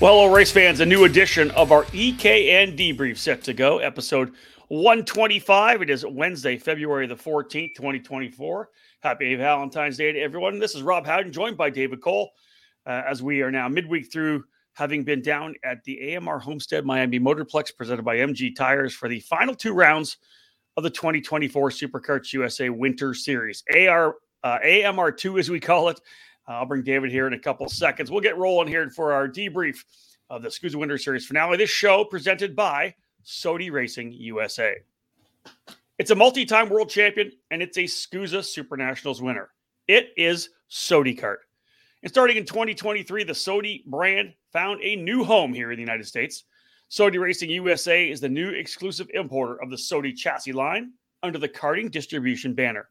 Well, race fans, a new edition of our EKN debrief set to go, episode 125. It is Wednesday, February the 14th, 2024. Happy Valentine's Day to everyone. This is Rob Howden, joined by David Cole, uh, as we are now midweek through having been down at the AMR Homestead Miami Motorplex presented by MG Tires for the final two rounds of the 2024 SuperKarts USA Winter Series. AR, uh, AMR2, as we call it. Uh, I'll bring David here in a couple seconds. We'll get rolling here for our debrief of the SKUSA Winter Series finale. This show presented by Sodi Racing USA. It's a multi-time world champion, and it's a SKUSA Super Nationals winner. It is Sodi Kart. And starting in 2023, the Sodi brand found a new home here in the United States. Sodi Racing USA is the new exclusive importer of the Sodi chassis line under the karting distribution banner.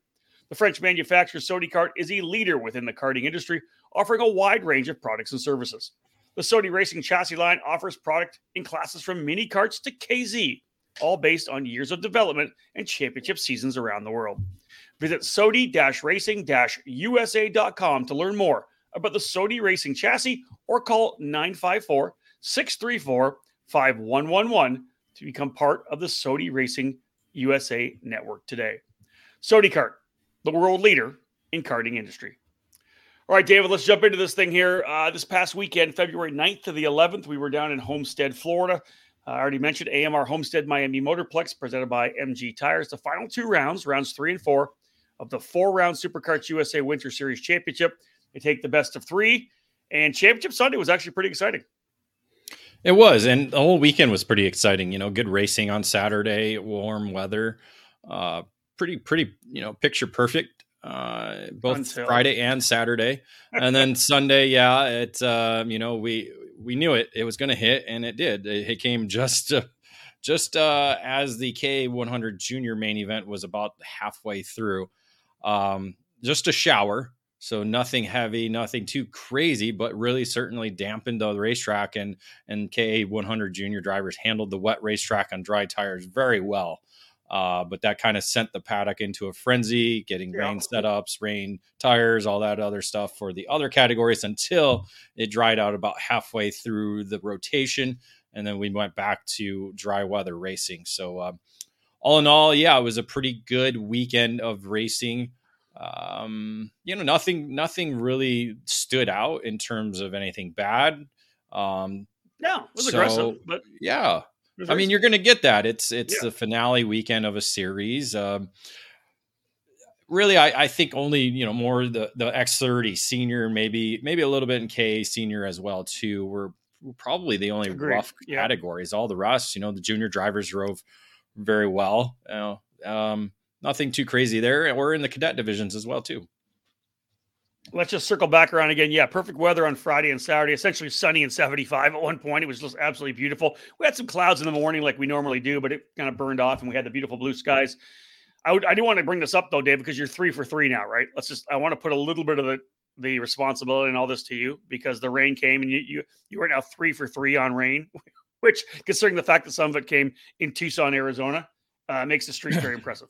The French manufacturer Sodi Kart is a leader within the karting industry, offering a wide range of products and services. The Sodi Racing chassis line offers product in classes from mini karts to KZ, all based on years of development and championship seasons around the world. Visit sodi-racing-usa.com to learn more about the Sodi Racing chassis or call 954 634 5111 to become part of the Sodi Racing USA network today. Sodi Kart, the world leader in karting industry. All right, David, let's jump into this thing here. Uh, this past weekend, February 9th to the 11th, we were down in Homestead, Florida. Uh, I already mentioned AMR Homestead Miami Motorplex presented by MG Tires. The final two rounds, rounds three and four of the four round SuperKarts USA Winter Series Championship. They take the best of three, and Championship Sunday was actually pretty exciting. It was, and the whole weekend was pretty exciting. You know, good racing on Saturday, warm weather, uh, pretty, pretty, you know, picture perfect. Uh, both Until. Friday and Saturday, and then Sunday, yeah, it, uh, you know, we we knew it, it was going to hit, and it did. It, it came just, uh, just uh, as the K100 Junior main event was about halfway through. Um, just a shower, so nothing heavy, nothing too crazy, but really certainly dampened the racetrack. And and KA 100 junior drivers handled the wet racetrack on dry tires very well. Uh, but that kind of sent the paddock into a frenzy, getting yeah. rain setups, rain tires, all that other stuff for the other categories until it dried out about halfway through the rotation, and then we went back to dry weather racing. So, uh, all in all, yeah, it was a pretty good weekend of racing um, you know, nothing, nothing really stood out in terms of anything bad. Um, no, it was so, aggressive, but yeah, I mean, you're going to get that. It's it's yeah. the finale weekend of a series. Um, really, I, I think only you know more the the X30 senior, maybe maybe a little bit in K senior as well too. Were probably the only Agreed. rough yeah. categories. All the rest, you know, the junior drivers drove very well. You know, um, nothing too crazy there. We're in the cadet divisions as well too. Let's just circle back around again. Yeah, perfect weather on Friday and Saturday. Essentially sunny and 75 at one point. It was just absolutely beautiful. We had some clouds in the morning like we normally do, but it kind of burned off and we had the beautiful blue skies. I would I do want to bring this up though, Dave, because you're three for three now, right? Let's just I want to put a little bit of the the responsibility and all this to you because the rain came and you you you are now three for three on rain, which considering the fact that some of it came in Tucson, Arizona, uh, makes the streak very impressive.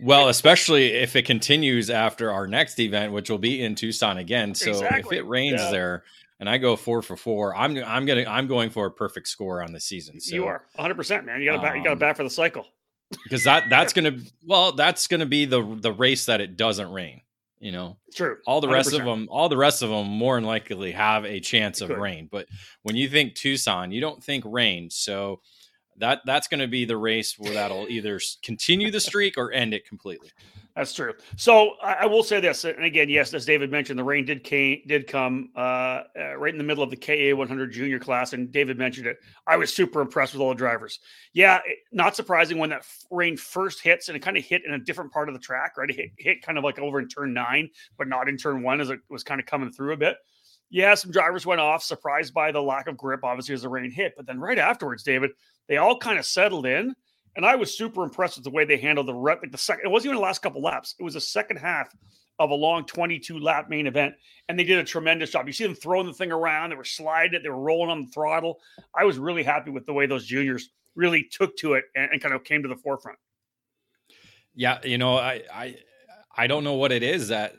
Well, especially if it continues after our next event, which will be in Tucson again. So exactly. if it rains yeah. there and I go four for four, I'm I'm gonna I'm going for a perfect score on the season. So, you are 100, percent man. You got to um, bat, you got to bat for the cycle because that that's gonna well that's gonna be the the race that it doesn't rain. You know, true. All the rest 100%. of them, all the rest of them, more than likely have a chance of rain. But when you think Tucson, you don't think rain. So that that's going to be the race where that'll either continue the streak or end it completely. That's true. So I, I, will say this, and again, yes, as David mentioned, the rain did came did come uh, uh, right in the middle of the KA 100 junior class, and David mentioned it. I was super impressed with all the drivers. Yeah, not surprising when that rain first hits, and it kind of hit in a different part of the track, right? It hit, hit kind of like over in turn nine, but not in turn one, as it was kind of coming through a bit. Yeah, some drivers went off, surprised by the lack of grip, obviously, as the rain hit. But then right afterwards, David, they all kind of settled in. And I was super impressed with the way they handled the rep. Like the second, it wasn't even the last couple laps. It was the second half of a long 22 lap main event, and they did a tremendous job. You see them throwing the thing around, they were sliding it, they were rolling on the throttle. I was really happy with the way those juniors really took to it and, and kind of came to the forefront. Yeah, you know, I I I don't know what it is that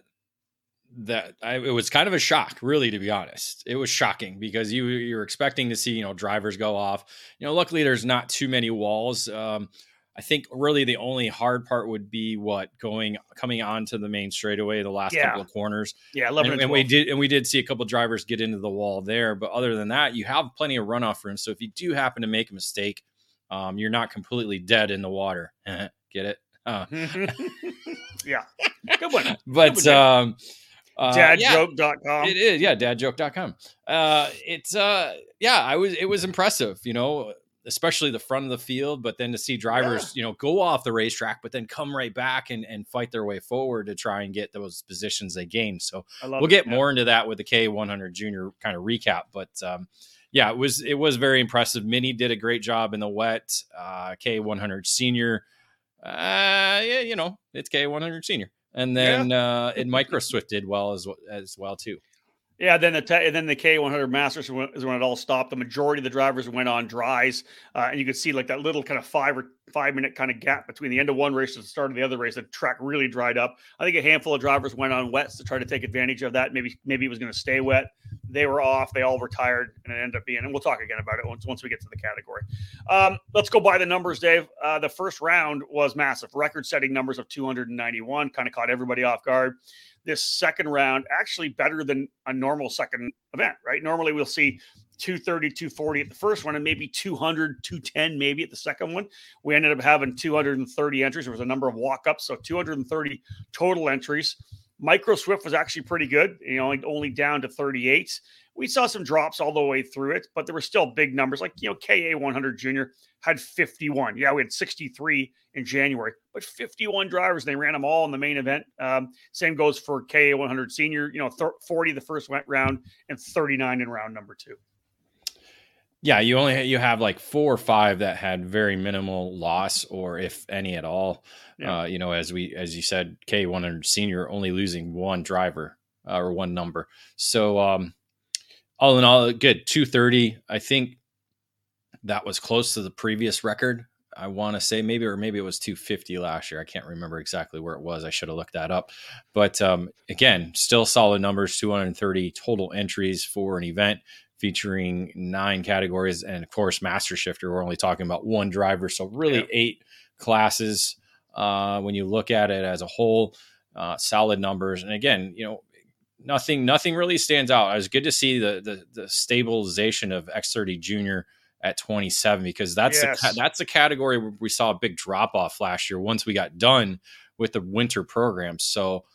that I, it was kind of a shock, really, to be honest. It was shocking because you you're expecting to see you know drivers go off. You know, luckily there's not too many walls. Um, I think really the only hard part would be what going coming onto the main straightaway the last yeah. couple of corners. Yeah, eleven and, and, we did and we did see a couple drivers get into the wall there, but other than that, you have plenty of runoff room. So if you do happen to make a mistake, um, you're not completely dead in the water. Get it? Uh. yeah, good one. But good one, um, uh, dadjoke.com. It is, yeah, dadjoke.com. Uh, it's uh, yeah, I was it was impressive, you know, especially the front of the field, but then to see drivers, yeah. you know, go off the racetrack, but then come right back and, and fight their way forward to try and get those positions they gained. So we'll it, get yeah. more into that with the K100 Junior kind of recap, but um, yeah, it was it was very impressive. Mini did a great job in the wet. Uh, K100 Senior, uh, yeah, you know, it's K100 Senior and then yeah. uh, it micro Swift did well as as well too. Yeah, then the te- then the K100 Masters is when it all stopped. The majority of the drivers went on dries, uh, and you could see like that little kind of five or five minute kind of gap between the end of one race and the start of the other race. The track really dried up. I think a handful of drivers went on wets to try to take advantage of that. Maybe maybe it was going to stay wet. They were off. They all retired, and it ended up being. And we'll talk again about it once once we get to the category. Um, let's go by the numbers, Dave. Uh, the first round was massive, record-setting numbers of 291. Kind of caught everybody off guard this second round actually better than a normal second event, right? Normally we'll see 230, 240 at the first one and maybe 200, 210 maybe at the second one. We ended up having 230 entries. There was a number of walk ups, so 230 total entries. Micro Swift was actually pretty good, you know, only down to 38. We saw some drops all the way through it, but there were still big numbers like, you know, KA 100 Junior had 51. Yeah, we had 63 in January, but 51 drivers. They ran them all in the main event. Um, same goes for KA 100 Senior, you know, th- 40 the first round and 39 in round number two. Yeah, you only you have like four or five that had very minimal loss, or if any at all. Yeah. Uh, you know, as we as you said, K one hundred senior only losing one driver uh, or one number. So um, all in all, good two thirty. I think that was close to the previous record. I want to say maybe, or maybe it was 250 last year. I can't remember exactly where it was. I should have looked that up. But um, again, still solid numbers 230 total entries for an event featuring nine categories. And of course, Master Shifter, we're only talking about one driver. So, really, yeah. eight classes uh, when you look at it as a whole. Uh, solid numbers. And again, you know, nothing nothing really stands out. It was good to see the the, the stabilization of X30 Junior at 27 because that's yes. a, that's a category where we saw a big drop off last year once we got done with the winter programs. So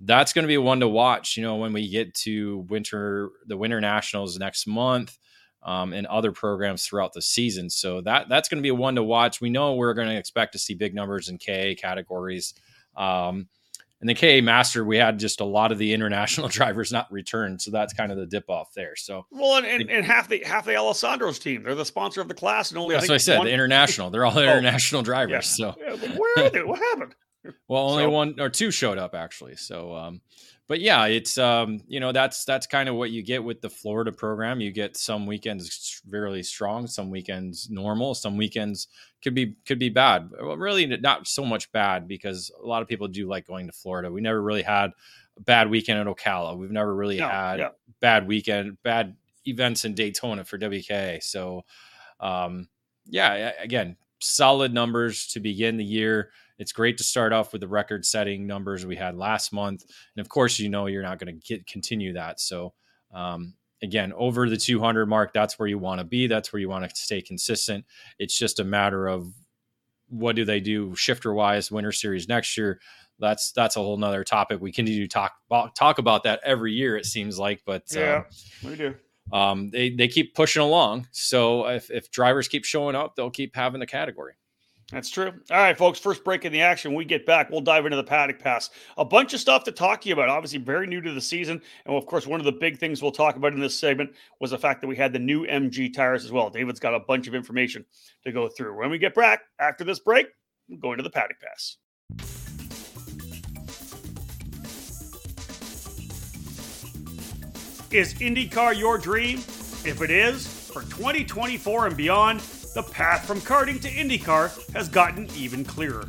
that's going to be one to watch. You know, when we get to winter, the winter nationals next month, um, and other programs throughout the season. So that that's going to be one to watch. We know we're going to expect to see big numbers in KA categories. Um, and the KA Master, we had just a lot of the international drivers not returned, so that's kind of the dip off there. So well, and, and, and half the half the Alessandro's team, they're the sponsor of the class, and only that's I what I said. One... The international, they're all oh, international drivers. Yeah. So yeah, where are they? What happened? well, only so, one or two showed up actually. So, um, but yeah, it's um, you know that's that's kind of what you get with the Florida program. You get some weekends really strong, some weekends normal, some weekends could be could be bad. Well, really not so much bad because a lot of people do like going to Florida. We never really had a bad weekend at Ocala. We've never really no, had yeah. bad weekend, bad events in Daytona for WKA. So, um, yeah, again, solid numbers to begin the year it's great to start off with the record setting numbers we had last month. And of course, you know, you're not going to get continue that. So, um, again, over the 200 mark, that's where you want to be. That's where you want to stay consistent. It's just a matter of what do they do shifter wise winter series next year that's that's a whole nother topic we continue to talk talk about that every year it seems like but yeah um, we do um, they, they keep pushing along so if, if drivers keep showing up they'll keep having the category that's true. All right, folks. First break in the action. We get back, we'll dive into the paddock pass. A bunch of stuff to talk to you about. Obviously, very new to the season, and of course, one of the big things we'll talk about in this segment was the fact that we had the new MG tires as well. David's got a bunch of information to go through. When we get back after this break, we'll the paddock pass. Is IndyCar your dream? If it is, for 2024 and beyond the path from karting to IndyCar has gotten even clearer.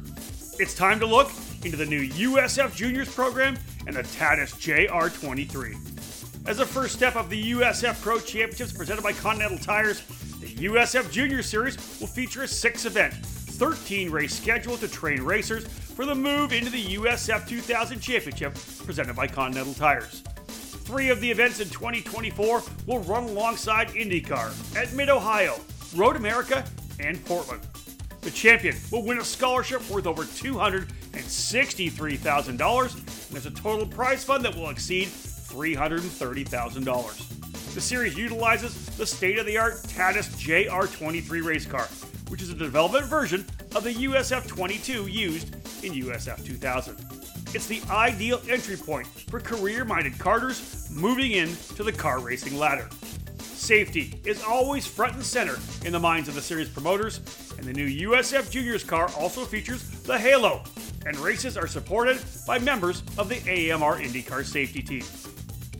It's time to look into the new USF Juniors program and the Tatuus JR23. As a first step of the USF Pro Championships presented by Continental Tires, the USF Junior Series will feature a six event, 13 race schedule to train racers for the move into the USF 2000 Championship presented by Continental Tires. Three of the events in 2024 will run alongside IndyCar at Mid Ohio, Road America, and Portland. The champion will win a scholarship worth over $263,000, and there's a total prize fund that will exceed $330,000. The series utilizes the state of the art Tatuus JR23 race car, which is a development version of the USF 22 used in USF 2000. It's the ideal entry point for career minded karters moving into the car racing ladder. Safety is always front and center in the minds of the series promoters, and the new USF Juniors car also features the Halo, and races are supported by members of the AMR IndyCar safety team.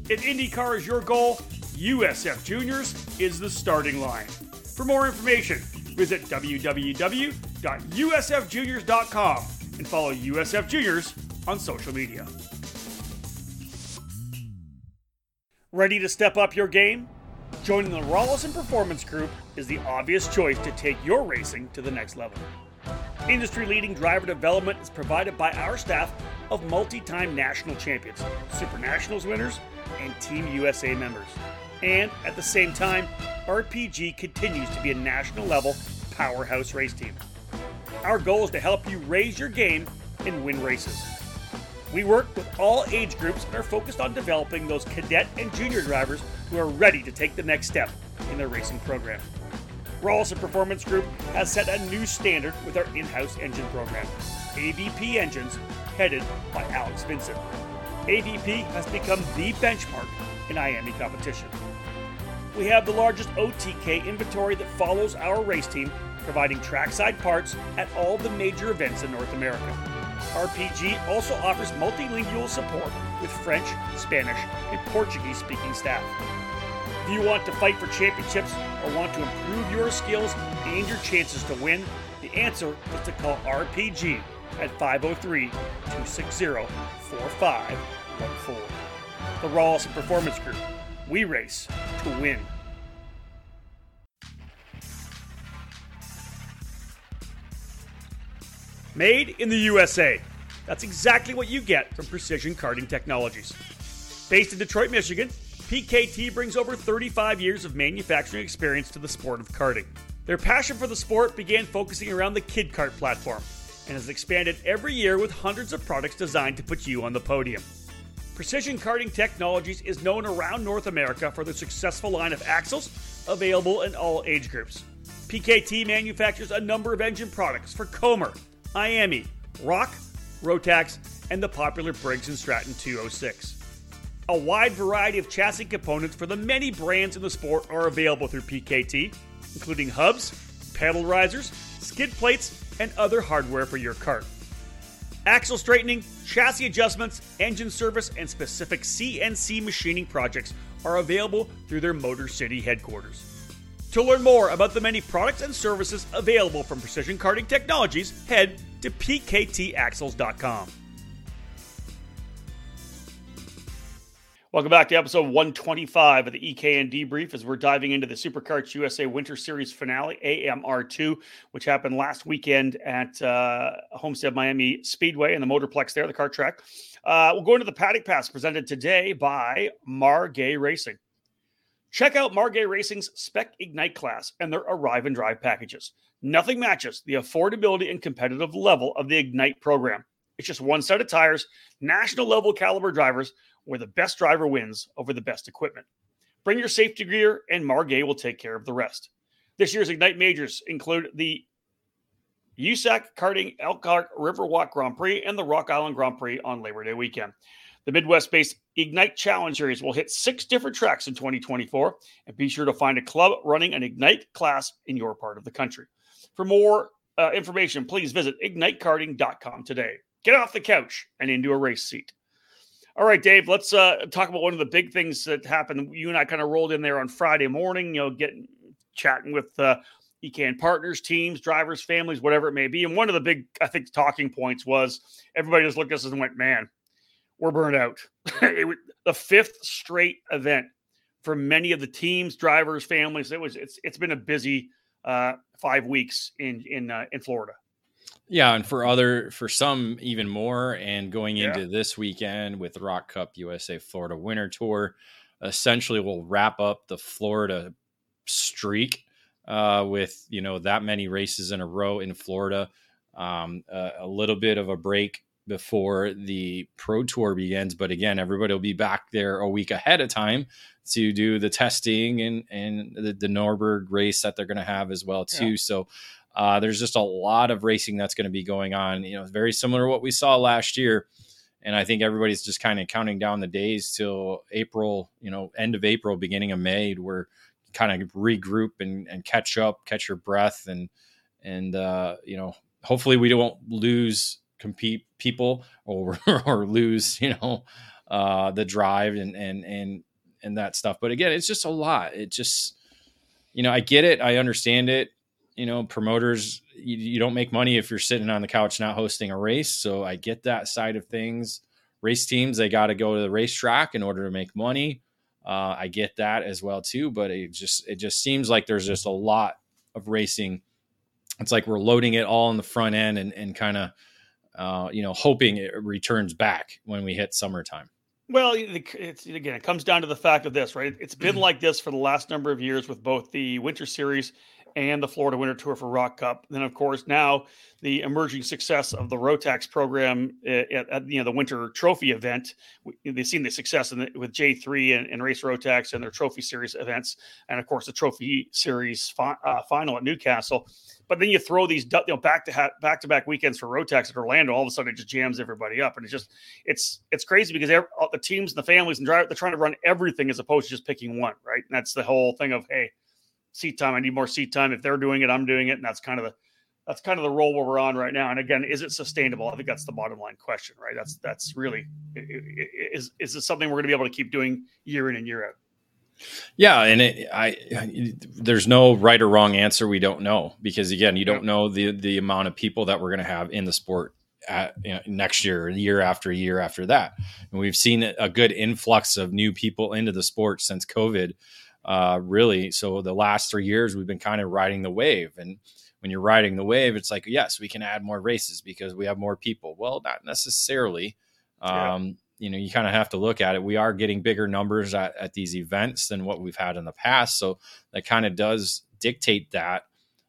If IndyCar is your goal, USF Juniors is the starting line. For more information, visit www.usfjuniors.com and follow USF Juniors on social media. Ready to step up your game? Joining the Rollison Performance Group is the obvious choice to take your racing to the next level. Industry leading driver development is provided by our staff of multi time national champions, Super Nationals winners, and Team USA members. And at the same time, RPG continues to be a national level powerhouse race team. Our goal is to help you raise your game and win races. We work with all age groups and are focused on developing those cadet and junior drivers who are ready to take the next step in their racing program. Rollison Performance Group has set a new standard with our in house engine program, AVP Engines, headed by Alex Vincent. AVP has become the benchmark in IAME competition. We have the largest OTK inventory that follows our race team, providing trackside parts at all the major events in North America. RPG also offers multilingual support with French, Spanish, and Portuguese speaking staff. If you want to fight for championships or want to improve your skills and your chances to win, the answer is to call RPG at 503 260 4514. The Rollison Performance Group. We race to win. Made in the USA. That's exactly what you get from Precision Karting Technologies. Based in Detroit, Michigan, PKT brings over 35 years of manufacturing experience to the sport of karting. Their passion for the sport began focusing around the Kid Kart platform and has expanded every year with hundreds of products designed to put you on the podium. Precision Karting Technologies is known around North America for their successful line of axles available in all age groups. PKT manufactures a number of engine products for Comer, IAME, ROK, Rotax, and the popular Briggs & Stratton 206. A wide variety of chassis components for the many brands in the sport are available through PKT, including hubs, pedal risers, skid plates, and other hardware for your cart. Axle straightening, chassis adjustments, engine service, and specific CNC machining projects are available through their Motor City headquarters. To learn more about the many products and services available from Precision Karting Technologies, head to pktaxles.com. Welcome back to episode 125 of the EKN Debrief as we're diving into the SuperKarts USA Winter Series finale, AMR2, which happened last weekend at uh, Homestead Miami Speedway and the Motorplex there, the kart track. Uh, we'll go into the Paddock Pass presented today by Margay Racing. Check out Margay Racing's Spec Ignite class and their Arrive and Drive packages. Nothing matches the affordability and competitive level of the Ignite program. It's just one set of tires, national level caliber drivers, where the best driver wins over the best equipment. Bring your safety gear, and Margay will take care of the rest. This year's Ignite majors include the USAC Karting Elkhart Riverwalk Grand Prix and the Rock Island Grand Prix on Labor Day weekend. The Midwest based Ignite Challenge Series will hit six different tracks in 2024, and be sure to find a club running an Ignite class in your part of the country. For more uh, information, please visit ignitekarting.com today. Get off the couch and into a race seat. All right, Dave, let's uh, talk about one of the big things that happened. You and I kind of rolled in there on Friday morning, you know, getting chatting with uh, EKN partners, teams, drivers, families, whatever it may be. And one of the big, I think, talking points was everybody just looked at us and went, man, we're burned out. it, was the fifth straight event for many of the teams, drivers, families. It was it's it's been a busy uh, five weeks in in uh, in Florida. Yeah, and for other for some even more. And going yeah. into this weekend with ROK Cup USA Florida Winter Tour, essentially we'll wrap up the Florida streak uh, with you know that many races in a row in Florida. Um, a, a little bit of a break before the pro tour begins but again everybody will be back there a week ahead of time to do the testing and and the, the norberg race that they're going to have as well too yeah. so uh, there's just a lot of racing that's going to be going on you know very similar to what we saw last year and i think everybody's just kind of counting down the days till april you know end of april beginning of may where kind of regroup and, and catch up catch your breath and and uh, you know hopefully we don't lose compete people or or lose you know uh, the drive and and and and that stuff. But again, it's just a lot. It just you know I get it. I understand it. You know, promoters you, you don't make money if you're sitting on the couch not hosting a race. So I get that side of things. Race teams they got to go to the racetrack in order to make money. Uh, I get that as well too, but it just it just seems like there's just a lot of racing. It's like we're loading it all in the front end and, and kind of uh, you know, hoping it returns back when we hit summertime. Well, it's again, it comes down to the fact of this, right? It's been like this for the last number of years with both the Winter Series and the Florida Winter Tour for ROK Cup. Then, of course, now the emerging success of the Rotax program at, at you know the Winter Trophy event. They've seen the success the, with J3 and, and, Race Rotax and their Trophy Series events, and of course the Trophy Series fi- uh, final at Newcastle. But then you throw these you know back to back weekends for Rotax at Orlando. All of a sudden, it just jams everybody up, and it's just it's it's crazy because the teams and the families and drive they're trying to run everything as opposed to just picking one, right? And that's the whole thing of hey seat time. I need more seat time. If they're doing it, I'm doing it, and that's kind of the that's kind of the role where we're on right now. And again, is it sustainable? I think that's the bottom line question, right? That's that's really is is this something we're going to be able to keep doing year in and year out? Yeah, and it, I, there's no right or wrong answer. We don't know because again, you don't know the the amount of people that we're going to have in the sport at, you know, next year, year after year after that. And we've seen a good influx of new people into the sport since COVID uh, really. So the last three years, we've been kind of riding the wave. And when you're riding the wave, it's like, yes, we can add more races because we have more people. Well, not necessarily. Yeah. Um, you know, you kind of have to look at it. We are getting bigger numbers at, at these events than what we've had in the past. So that kind of does dictate that.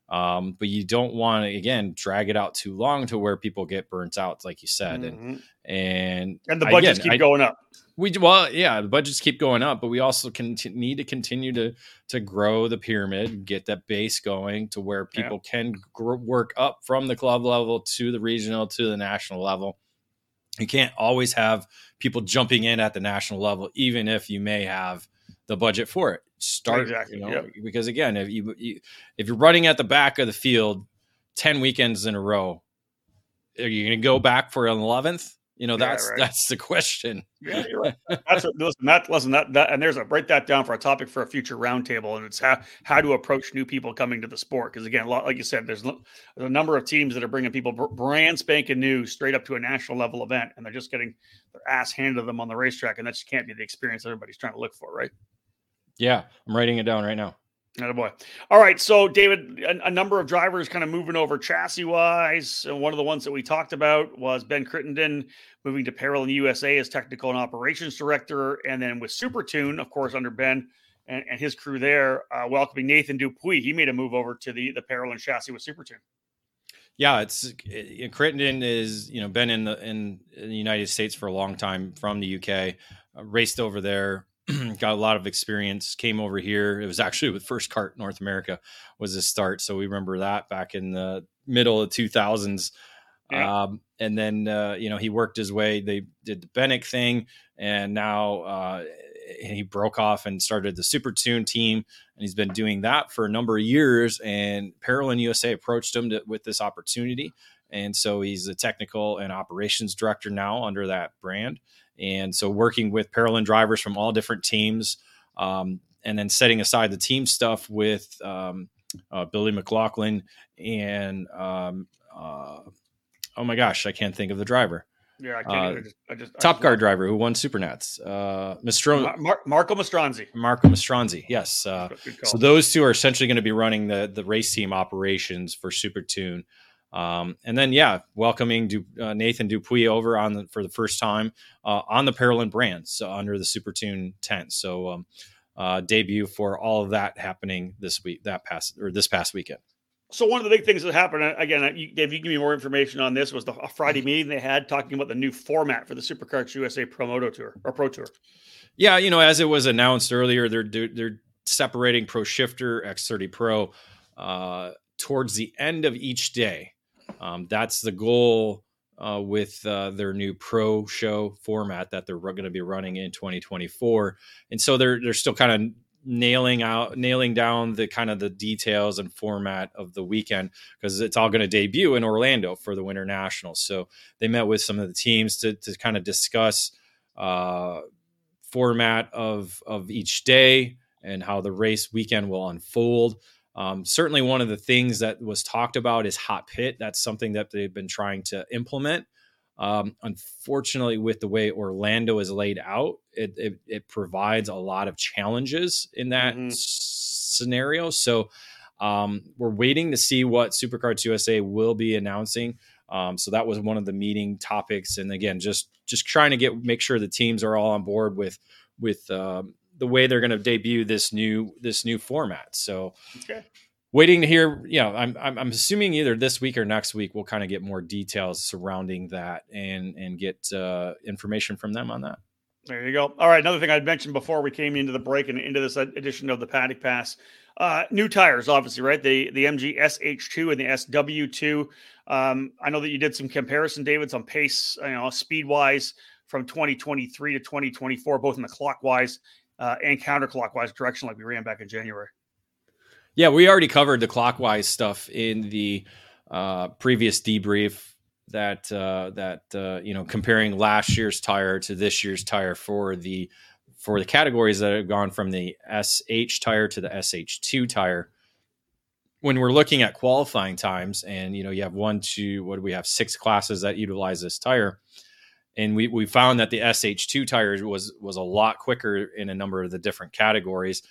Um, but you don't want to again drag it out too long to where people get burnt out, like you said, mm-hmm. and and and the budgets again, keep I, going up. We well, yeah, the budgets keep going up, but we also can need to continue to to grow the pyramid, get that base going to where people yeah. can gr- work up from the club level to the regional to the national level. You can't always have people jumping in at the national level, even if you may have the budget for it. Start exactly. You know, yep. because again, if you, you if you're running at the back of the field ten weekends in a row, are you going to go back for an eleventh? You know, that's yeah, right. that's the question. Yeah, you're right. That's what, listen, that listen that, that and there's a write that down for a topic for a future roundtable, and it's how how to approach new people coming to the sport. Because again, like you said, there's, there's a number of teams that are bringing people brand spanking new straight up to a national level event, and they're just getting their ass handed to them on the racetrack, and that just can't be the experience everybody's trying to look for, right? Yeah, I'm writing it down right now. Oh boy. All right. So, David, a, a, number of drivers kind of moving over chassis wise. And one of the ones that we talked about was Ben Crittenden moving to Parolin USA as technical and operations director. And then with Supertune, of course, under Ben and, and his crew there, uh, welcoming Nathan Dupuis. He made a move over to the, the Parolin chassis with Supertune. Yeah, it's it, Crittenden is you know been in the in, in, the United States for a long time from the UK, uh, raced over there, got a lot of experience. Came over here. It was actually with First Cart North America was his start, so we remember that back in the middle of two thousands. Yeah. Um, and then uh, you know he worked his way. They did the Benik thing, and now uh, he broke off and started the Super Tune team, and he's been doing that for a number of years. And Parolin USA approached him to, with this opportunity, and so he's the technical and operations director now under that brand. And so working with Parolin drivers from all different teams, um, and then setting aside the team stuff with um, uh, Billy McLaughlin, and um, uh, oh my gosh, I can't think of the driver. Yeah, I can't. Uh, I just, I just, top I car driver who won Supernats, uh, Mar- Marco Maestranzi. Marco Maestranzi, yes. Uh, so those two are essentially going to be running the the race team operations for Super Tune. Um, and then, yeah, welcoming du- uh, Nathan Dupuis over on the, for the first time uh, on the Parolin brands under the Super Tune tent. So, um, uh, debut for all of that happening this week, that past or this past weekend. So one of the big things that happened uh, again, uh, you, Dave, you give me more information on this was the Friday meeting they had talking about the new format for the SuperKarts USA Pro Moto Tour or Pro Tour. Yeah, you know, as it was announced earlier, they're they're separating Pro Shifter X30 Pro uh, towards the end of each day. Um, that's the goal uh, with uh, their new Pro Show format that they're going to be running in 2024, and so they're they're still kind of nailing out nailing down the kind of the details and format of the weekend because it's all going to debut in Orlando for the Winter Nationals. So they met with some of the teams to to kind of discuss uh, format of of each day and how the race weekend will unfold. Um, certainly, one of the things that was talked about is hot pit. That's something that they've been trying to implement. Um, unfortunately, with the way Orlando is laid out, it, it, it provides a lot of challenges in that mm-hmm. s- scenario. So um, we're waiting to see what SuperKarts USA will be announcing. Um, so that was one of the meeting topics, and again, just just trying to get make sure the teams are all on board with with um, the way they're going to debut this new this new format. So okay. waiting to hear you know I'm, I'm, I'm assuming either this week or next week we'll kind of get more details surrounding that and and get uh, information from them on that. There you go. All right another thing i'd mentioned before we came into the break and into this edition of the paddock pass uh, new tires obviously right? The the mg sh2 and the sw2 um, i know that you did some comparison davids on pace you know speed wise from 2023 to 2024 both in the clockwise uh, and counterclockwise direction like we ran back in january yeah, we already covered the clockwise stuff in the uh, previous debrief. That uh, that uh, you know, comparing last year's tire to this year's tire for the for the categories that have gone from the SH tire to the SH2 tire. When we're looking at qualifying times, and you know, you have one, two, what do we have? Six classes that utilize this tire and we, we found that the SH2 tires was was a lot quicker in a number of the different categories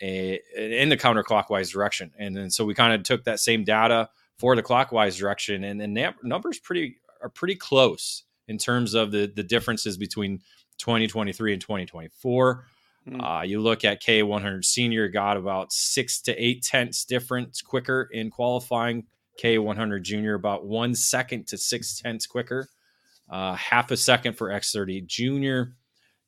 a, in the counterclockwise direction. And then so we kind of took that same data for the clockwise direction, and the numbers pretty are pretty close in terms of the the differences between 2023 and 2024. Mm. Uh, you look at K100 Senior got about six to eight tenths difference quicker in qualifying. K100 Junior about one second to six tenths quicker. Uh, half a second for X30 Junior.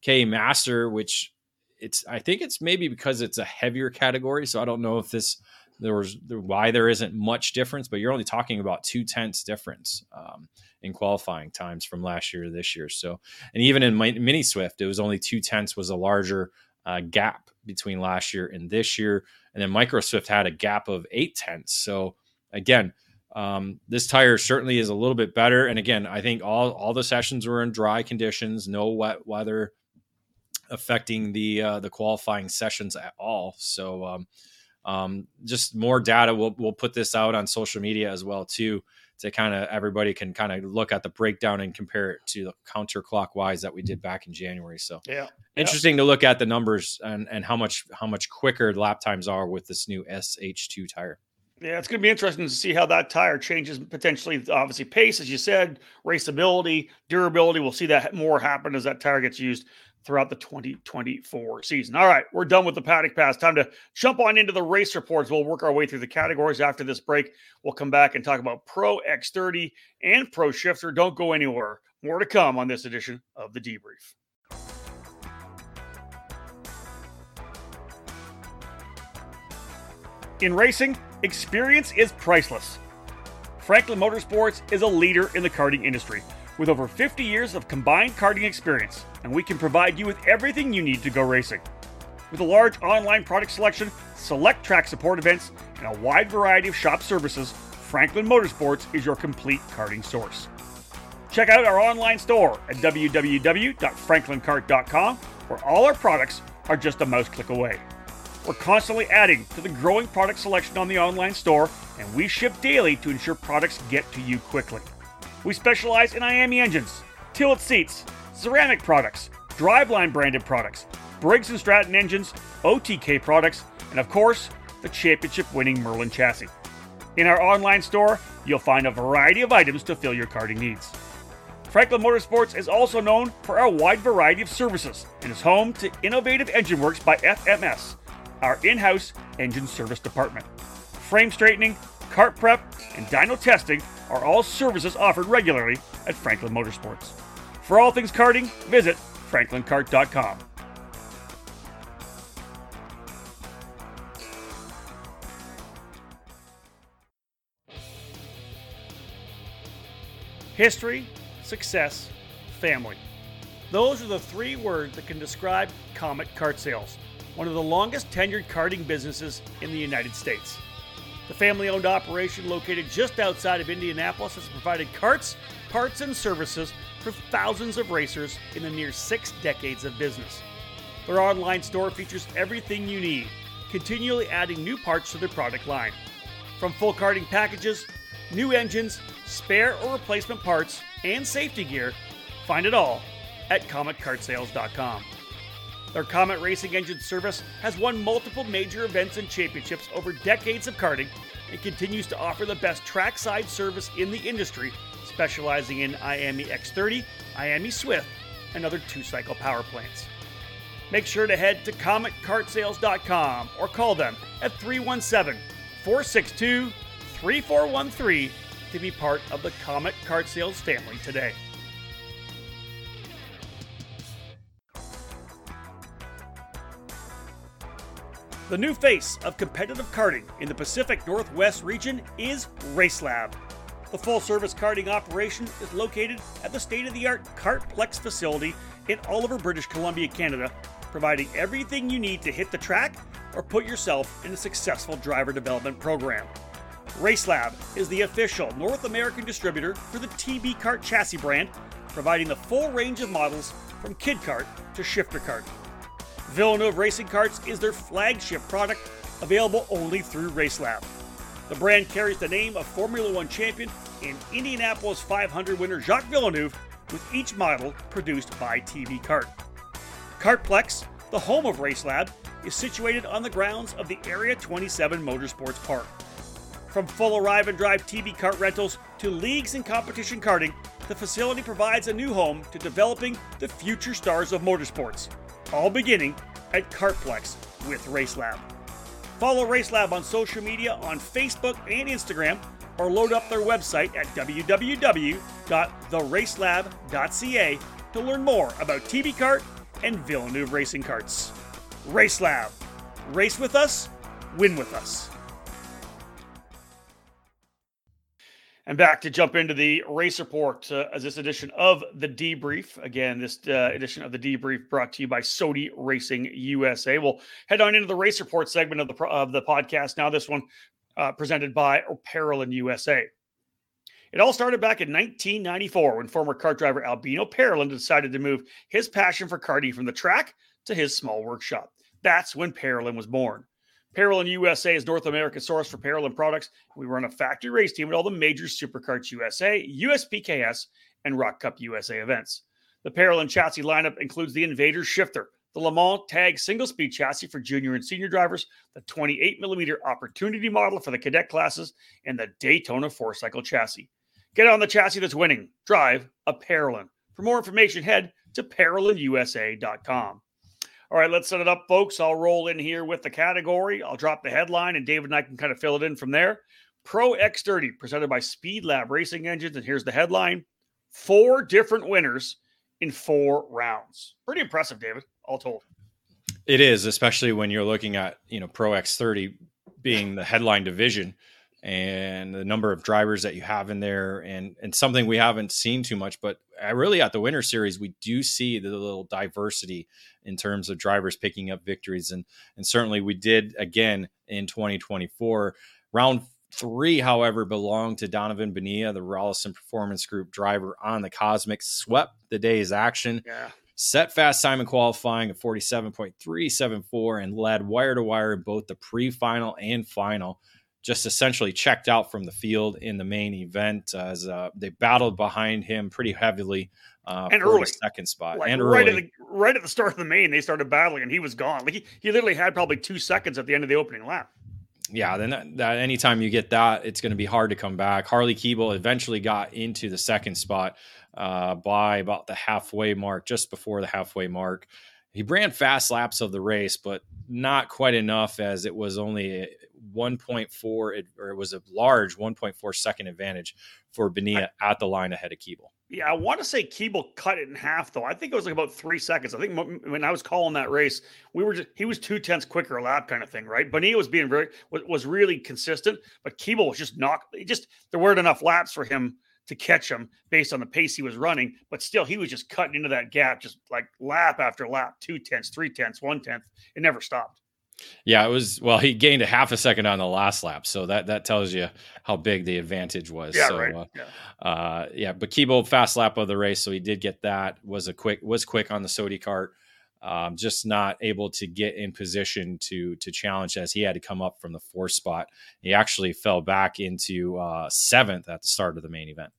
K Master, which it's I think it's maybe because it's a heavier category. So I don't know if this there was why there isn't much difference, but you're only talking about two tenths difference um, in qualifying times from last year to this year. So, and even in mini Swift, it was only two tenths was a larger uh, gap between last year and this year, and then Micro Swift had a gap of eight tenths. So again. Um, this tire certainly is a little bit better, and again, I think all all the sessions were in dry conditions, no wet weather, affecting the uh, the qualifying sessions at all. So um, um, just more data. We'll we'll put this out on social media as well too, to kind of everybody can kind of look at the breakdown and compare it to the counterclockwise that we did back in January. So yeah, interesting yeah. to look at the numbers and and how much how much quicker lap times are with this new SH2 tire. Yeah, it's going to be interesting to see how that tire changes potentially. Obviously, pace, as you said, raceability, durability. We'll see that more happen as that tire gets used throughout the 2024 season. All right, we're done with the paddock pass. Time to jump on into the race reports. We'll work our way through the categories after this break. We'll come back and talk about Pro X30 and Pro Shifter. Don't go anywhere. More to come on this edition of the debrief. In racing, experience is priceless. Franklin Motorsports is a leader in the karting industry with over 50 years of combined karting experience, and we can provide you with everything you need to go racing. With a large online product selection, select track support events, and a wide variety of shop services, Franklin Motorsports is your complete karting source. Check out our online store at www.franklinkart.com, where all our products are just a mouse click away. We're constantly adding to the growing product selection on the online store, and we ship daily to ensure products get to you quickly. We specialize in IAME engines, tilt seats, ceramic products, driveline branded products, Briggs & Stratton engines, OTK products, and of course, the championship winning Merlin chassis. In our online store, you'll find a variety of items to fill your karting needs. Franklin Motorsports is also known for our wide variety of services and is home to Innovative Engine Works by FMS, our in house engine service department. Frame straightening, cart prep, and dyno testing are all services offered regularly at Franklin Motorsports. For all things karting, visit franklinkart.com. History, success, family. Those are the three words that can describe Comet Kart Sales, one of the longest tenured karting businesses in the United States. The family owned operation, located just outside of Indianapolis, has provided carts, parts, and services for thousands of racers in the near six decades of business. Their online store features everything you need, continually adding new parts to their product line. From full karting packages new engines, spare or replacement parts, and safety gear, find it all at CometKartSales.com. Their Comet Racing Engine service has won multiple major events and championships over decades of karting and continues to offer the best trackside service in the industry, specializing in IAME X30, IAME Swift, and other two cycle power plants. Make sure to head to CometKartSales.com or call them at 317 462 3413 to be part of the Comet Kart Sales family today. The new face of competitive karting in the Pacific Northwest region is RaceLab. The full service karting operation is located at the state of the art Kartplex facility in Oliver, British Columbia, Canada, providing everything you need to hit the track or put yourself in a successful driver development program. RaceLab is the official North American distributor for the TB Kart chassis brand, providing the full range of models from kid kart to shifter kart. Villeneuve Racing Karts is their flagship product, available only through RaceLab. The brand carries the name of Formula One champion and Indianapolis 500 winner Jacques Villeneuve, with each model produced by TB Kart. Kartplex, the home of RaceLab, is situated on the grounds of the Area 27 Motorsports Park. From full arrive and drive TB kart rentals to leagues and competition karting, the facility provides a new home to developing the future stars of motorsports, all beginning at Kartplex with RaceLab. Follow RaceLab on social media on Facebook and Instagram, or load up their website at www.theracelab.ca to learn more about TB Kart and Villeneuve Racing Karts. RaceLab. Race with us, win with us. And back to jump into the race report uh, as this edition of the debrief. Again, this uh, edition of the debrief brought to you by Sodi Racing USA. We'll head on into the race report segment of the of the podcast now. This one uh, presented by Parolin USA. It all started back in 1994 when former kart driver Albino Parolin decided to move his passion for karting from the track to his small workshop. That's when Parolin was born. Parolin USA is North America's source for Parolin products. We run a factory race team at all the major Superkarts USA, USPKS, and ROK Cup USA events. The Parolin chassis lineup includes the Invader Shifter, the Le Mans Tag single speed chassis for junior and senior drivers, the 28 millimeter Opportunity model for the cadet classes, and the Daytona four cycle chassis. Get on the chassis that's winning. Drive a Parolin. For more information, head to ParolinUSA.com. All right, let's set it up, folks. I'll roll in here with the category. I'll drop the headline, and David and I can kind of fill it in from there. Pro X30, presented by Speed Lab Racing Engines. And here's the headline Four different winners in four rounds. Pretty impressive, David, all told. It is, especially when you're looking at, you know, Pro X30 being the headline division and the number of drivers that you have in there and and something we haven't seen too much but Uh, really at the winter series we do see the little diversity in terms of drivers picking up victories and and certainly we did again in 2024 round three however belonged to donovan Benia, the rollison performance group driver on the Kosmic swept the day's action yeah set fast time in qualifying at 47.374 and led wire to wire in both the pre final and final. Just essentially checked out from the field in the main event as uh, they battled behind him pretty heavily uh, and early second spot like and right early. at the right at the start of the main they started battling and he was gone like he, he literally had probably two seconds at the end of the opening lap yeah, then that, that, anytime you get that, it's going to be hard to come back. Harley Keeble eventually got into the second spot uh, by about the halfway mark, just before the halfway mark. He ran fast laps of the race, but not quite enough as it was only 1.4 or it was a large 1.4 second advantage for Benia at the line ahead of Keeble. Yeah, I want to say Keeble cut it in half though. I think it was like about three seconds. I think when I was calling that race, we were just he was two tenths quicker a lap kind of thing, right? Bagnia was being very was, was really consistent, but Keeble was just not. Just there weren't enough laps for him to catch him based on the pace he was running. But still, he was just cutting into that gap, just like lap after lap, two tenths, three tenths, one tenth. It never stopped. Yeah, it was. Well, he gained a half a second on the last lap, so that that tells you how big the advantage was. Yeah, so, right. Uh, yeah. Uh, yeah, but Keeble fast lap of the race, so he did get that. Was a quick was quick on the Sodi kart. Um, just not able to get in position to to challenge as he had to come up from the fourth spot. He actually fell back into uh, seventh at the start of the main event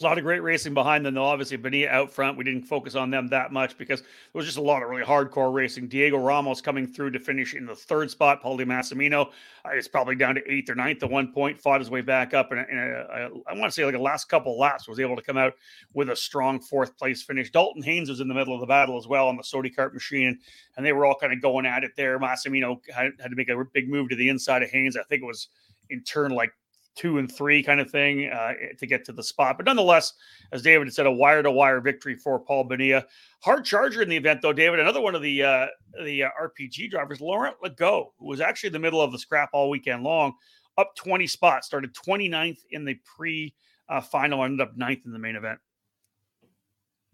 a lot of great racing behind them, though. Obviously, Bagnia out front. We didn't focus on them that much because there was just a lot of really hardcore racing. Diego Ramos coming through to finish in the third spot. Paul Di Massimino uh, is probably down to eighth or ninth at one point, fought his way back up. And I want to say like a last couple laps was able to come out with a strong fourth place finish. Dalton Haynes was in the middle of the battle as well on the Sodi kart machine, and they were all kind of going at it there. Massimino had, had to make a big move to the inside of Haynes. I think it was in turn like two and three kind of thing uh, to get to the spot. But nonetheless, as David said, a wire to wire victory for Paul Bagnia. Hard charger in the event, though, David. Another one of the uh, the uh, RPG drivers, Laurent Legault, who was actually in the middle of the scrap all weekend long, up 20 spots, started 29th in the pre uh, final, ended up ninth in the main event.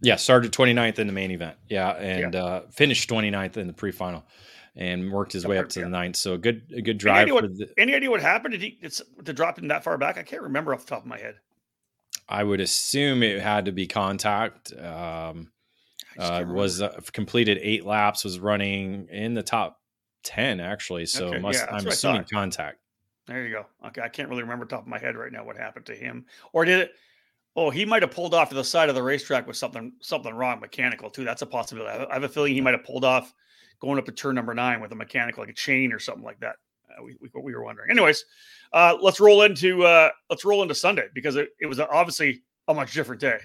Yeah, started 29th in the main event. Yeah, and yeah. Uh, finished 29th in the pre final and worked his way up to the ninth. So a good, a good drive. Any idea, what, the, any idea what happened? Did he it's, to drop him that far back? I can't remember off the top of my head. I would assume it had to be contact. Um, uh, was uh, completed eight laps. Was running in the top ten actually. So okay, must yeah, I'm assuming contact. There you go. Okay, I can't really remember top of my head right now what happened to him, or did it? Oh, he might have pulled off to the side of the racetrack with something something wrong mechanical too. That's a possibility. I have a feeling he might have pulled off going up to turn number nine with a mechanical, like a chain or something like that. Uh, we, we, we, were wondering. Anyways, uh, let's roll into uh, let's roll into Sunday because it, it was obviously a much different day.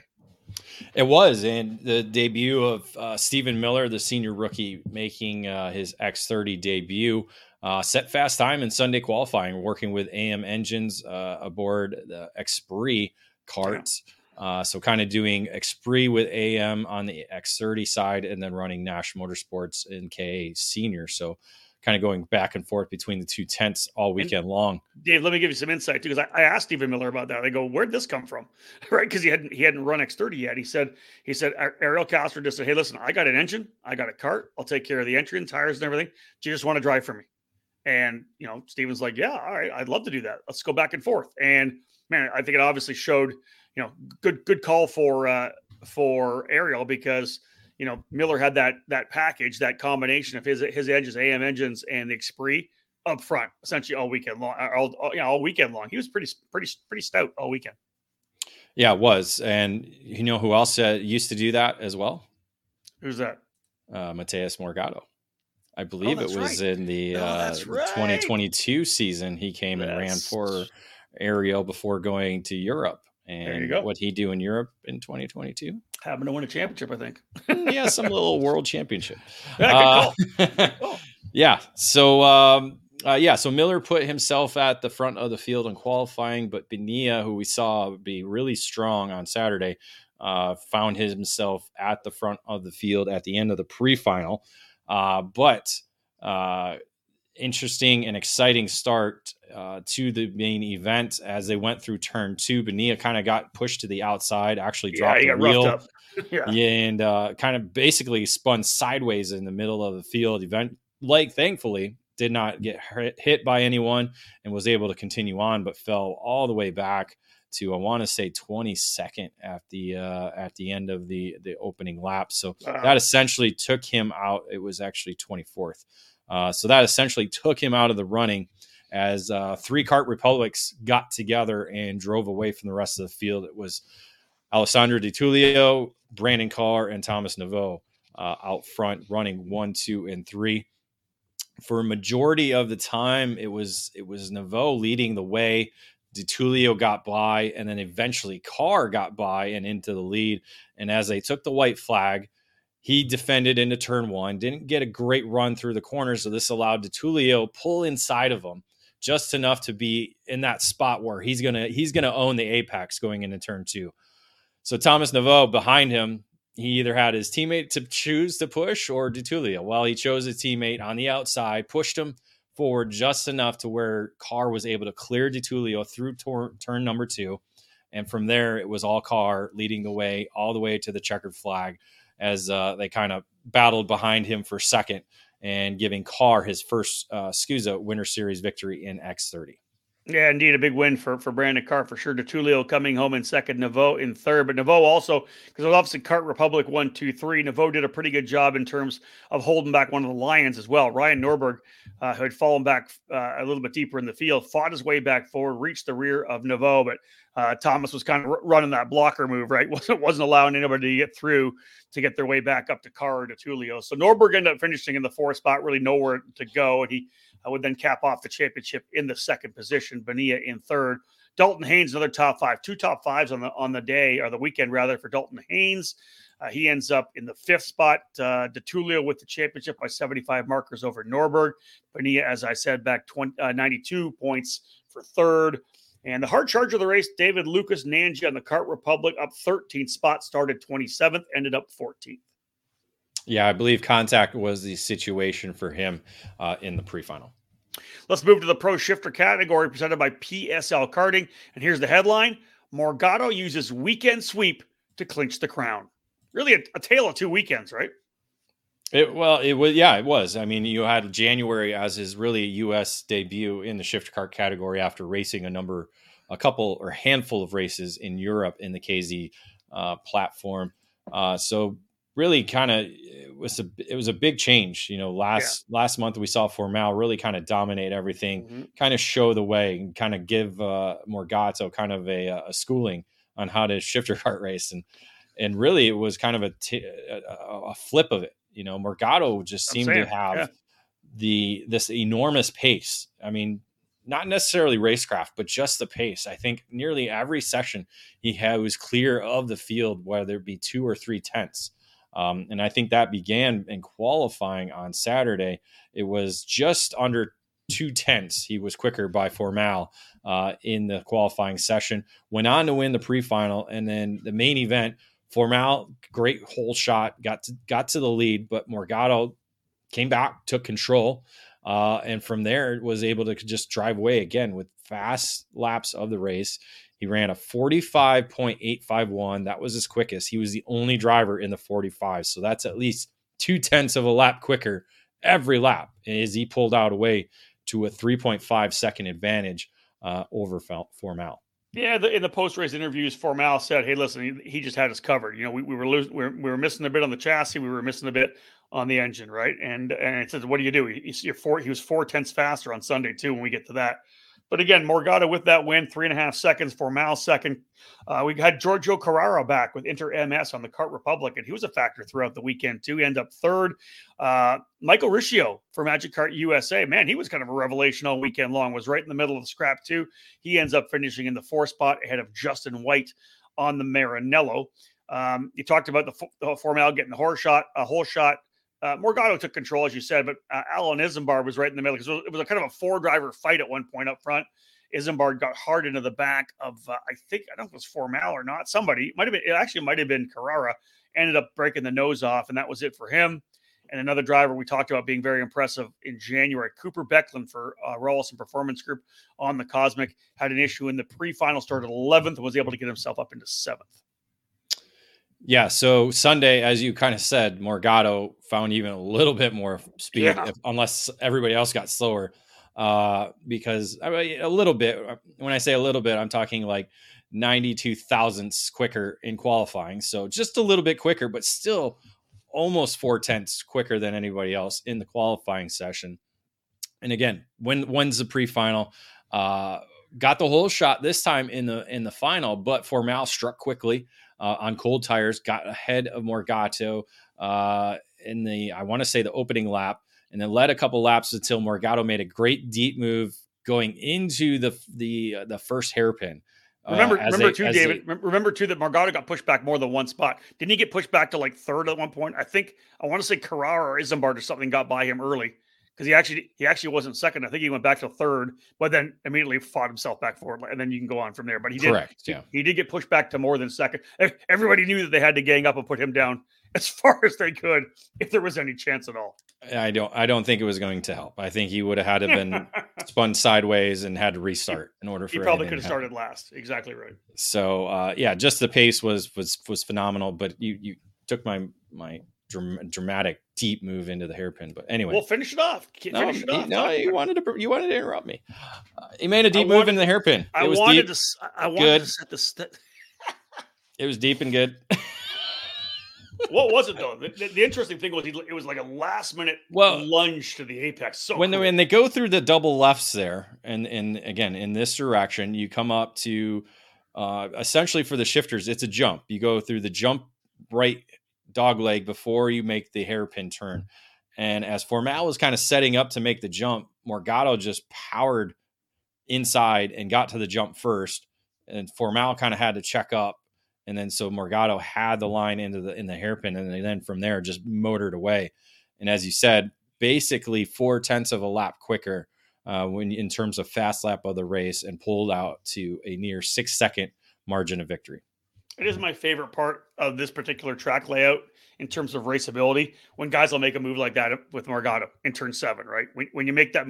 It was, and the debut of uh, Stephen Miller, the senior rookie, making uh, his X30 debut. Uh, set fast time in Sunday qualifying, working with AM engines uh, aboard the Exprit karts. Yeah. Uh, so kind of doing Exprit with AM on the X30 side and then running Nash Motorsports in KA Senior. So kind of going back and forth between the two tents all weekend and long. Dave, let me give you some insight too, because I, I, asked Stephen Miller about that. I go, "Where'd this come from?" right? Because he hadn't he hadn't run X30 yet. He said he said Ariel Castro just said, "Hey, listen, I got an engine, I got a kart, I'll take care of the entry and tires, and everything. Do you just want to drive for me?" And you know, Stephen's like, "Yeah, all right, I'd love to do that. Let's go back and forth." And man, I think it obviously showed you know, good good call for uh, for Ariel because you know Miller had that that package, that combination of his his edges, AM engines, and the Exprit up front, essentially all weekend long, uh, all, all, you know, all weekend long. He was pretty pretty pretty stout all weekend. Yeah, it was, and you know who else uh, used to do that as well? Who's that? Uh, Matheus Morgatto. I believe oh, it was right. in the oh, uh, right. 2022 season. He came and ran for Ariel before going to Europe. And what he do in Europe in 2022? Having to win a championship, I think. Mm, yeah, some little world championship. Yeah, uh, yeah. So um, uh, yeah, so Miller put himself at the front of the field in qualifying, but Benia, who we saw be really strong on Saturday, uh, found himself at the front of the field at the end of the pre-final. Uh, but uh, interesting and exciting start uh, to the main event as they went through turn two. Bagnia kind of got pushed to the outside, actually dropped yeah, the wheel, yeah. and uh, kind of basically spun sideways in the middle of the field. Event like thankfully did not get hit by anyone and was able to continue on, but fell all the way back to I want to say 22nd at the uh, at the end of the the opening lap. So wow. that essentially took him out. It was actually 24th. Uh, so that essentially took him out of the running as uh, three Kart Republics got together and drove away from the rest of the field. It was Alessandro Di Tullio, Brandon Carr, and Thomas Naveau uh, out front running one, two, and three. For a majority of the time, it was it was Naveau leading the way. DiTullio got by, and then eventually Carr got by and into the lead. And as they took the white flag, he defended into turn one, didn't get a great run through the corners, so this allowed DiTullio pull inside of him just enough to be in that spot where he's gonna he's gonna own the apex going into turn two. So Thomas Naveau behind him, he either had his teammate to choose to push or DiTullio. Well, he chose a teammate on the outside, pushed him forward just enough to where Carr was able to clear DiTullio through tor- turn number two. And from there, it was all Carr leading the way all the way to the checkered flag as uh, they kind of battled behind him for second and giving Carr his first uh, SKUSA Winter Series victory in X30. Yeah, indeed, a big win for for Brandon Carr for sure. DiTullio coming home in second, Naveau in third, but Naveau also because obviously Kart Republic one, two, three. Naveau did a pretty good job in terms of holding back one of the Lions as well. Ryan Norberg, uh, who had fallen back uh, a little bit deeper in the field, fought his way back forward, reached the rear of Naveau, but uh, Thomas was kind of r- running that blocker move, right? wasn't wasn't allowing anybody to get through to get their way back up to Carr or DiTullio. So Norberg ended up finishing in the fourth spot, really nowhere to go, and he I would then cap off the championship in the second position. Bonilla in third. Dalton Haynes, another top five, two top fives on the on the day or the weekend rather for Dalton Haynes. Uh, he ends up in the fifth spot. Uh, DiTullio with the championship by 75 markers over Norberg. Bonilla, as I said, back 20, uh, 92 points for third. And the hard charger of the race, David Lucas Nanji on the Kart Republic, up 13 spots, started 27th, ended up 14th. Yeah, I believe contact was the situation for him uh, in the pre-final. Let's move to the pro shifter category presented by PSL Karting. And here's the headline Morgatto uses weekend sweep to clinch the crown. Really a, a tale of two weekends, right? It, well, it was yeah, it was. I mean, you had January as his really U.S. debut in the shifter car category after racing a number, a couple or handful of races in Europe in the KZ uh, platform. Uh, so really kind of it was a it was a big change. You know, last yeah. last month we saw Formal really kind of dominate everything, mm-hmm. kind of show the way, and kind of give uh, Morgatto kind of a, a schooling on how to shift your kart race, and and really it was kind of a, t- a, a flip of it. You know, Morgatto just seemed to have yeah. the this enormous pace. I mean, not necessarily racecraft, but just the pace. I think nearly every session he had was clear of the field, whether it be two or three tenths. Um, and I think that began in qualifying on Saturday. It was just under two tenths. He was quicker by Formal uh, in the qualifying session. Went on to win the pre-final, and then the main event. Formal, great hole shot, got to, got to the lead, but Morgatto came back, took control, uh, and from there was able to just drive away again with fast laps of the race. He ran a 45.851. That was his quickest. He was the only driver in the 45. So that's at least two tenths of a lap quicker every lap as he pulled out away to a 3.5 second advantage uh, over Formal. Yeah, the, in the post race interviews, Formal said, "Hey, listen, he, he, just had us covered. You know, we, we were losing, we were, we were missing a bit on the chassis, we were missing a bit on the engine, right? And and it says, what do you do? He, he, four, he was four tenths faster on Sunday too. When we get to that, but again, Morgatto with that win, three and a half seconds for Mal second. Uh, we had Giorgio Carrara back with Inter MS on the Kart Republic, and he was a factor throughout the weekend too. He ended up third. Uh, Michael Riccio for Magic Kart USA, man, he was kind of a revelation all weekend long. Was right in the middle of the scrap too. He ends up finishing in the fourth spot ahead of Justin White on the Maranello. Um, you talked about the, the Formal getting the horse shot, a whole shot. Uh, Morgatto took control, as you said, but uh, Alan Isambard was right in the middle because it was a kind of a four driver fight at one point up front. Isambard got hard into the back of, uh, I think, I don't know if it was Formal or not. Somebody it might have been, it actually might have been Carrara, ended up breaking the nose off, and that was it for him. And another driver we talked about being very impressive in January, Cooper Becklin for uh, Rolison Performance Group on the Kosmic, had an issue in the pre final, started 11th, and was able to get himself up into seventh. Yeah. So Sunday, as you kind of said, Morgatto found even a little bit more speed, yeah. if, unless everybody else got slower. Uh, because I mean, a little bit. Uh, when I say a little bit, I'm talking like 92 thousandths quicker in qualifying. So just a little bit quicker, but still almost four tenths quicker than anybody else in the qualifying session. And again, when when's the pre-final? Uh, got the whole shot this time in the in the final, but Formal struck quickly uh, on cold tires, got ahead of Morgatto uh, in the I want to say the opening lap, and then led a couple laps until Morgatto made a great deep move going into the the uh, the first hairpin. Uh, remember, remember a, too, David. A, remember too that Morgatto got pushed back more than one spot. Didn't he get pushed back to like third at one point? I think I want to say Carrara or Isambard or something got by him early because he actually he actually wasn't second. I think he went back to third, but then immediately fought himself back forward, and then you can go on from there. But he did, yeah, he, he did get pushed back to more than second. Everybody knew that they had to gang up and put him down as far as they could if there was any chance at all. I don't I don't think it was going to help. I think he would have had to been spun sideways and had to restart in order for. He probably could have started last. Exactly right. So uh, yeah, just the pace was was was phenomenal. But you you took my my dramatic deep move into the hairpin. But anyway, we'll finish it off. Finish no, it off. no, you wanted to you wanted to interrupt me. Uh, he made a deep move into the hairpin. It I wanted deep, to. I wanted good. to set the. St- it was deep and good. what was it though? The, the, the interesting thing was he, it was like a last minute well, lunge to the apex. So when cool. they, when they go through the double lefts there, and and again in this direction, you come up to uh, essentially for the shifters, it's a jump. You go through the jump right dog leg before you make the hairpin turn. And as Formal was kind of setting up to make the jump, Morgatto just powered inside and got to the jump first. And Formal kind of had to check up. And then so Morgatto had the line into the in the hairpin, and then from there just motored away. And as you said, basically four tenths of a lap quicker uh, when in terms of fast lap of the race, and pulled out to a near six second margin of victory. It is my favorite part of this particular track layout in terms of raceability when guys will make a move like that with Morgatto in turn seven, right? When, when you make that,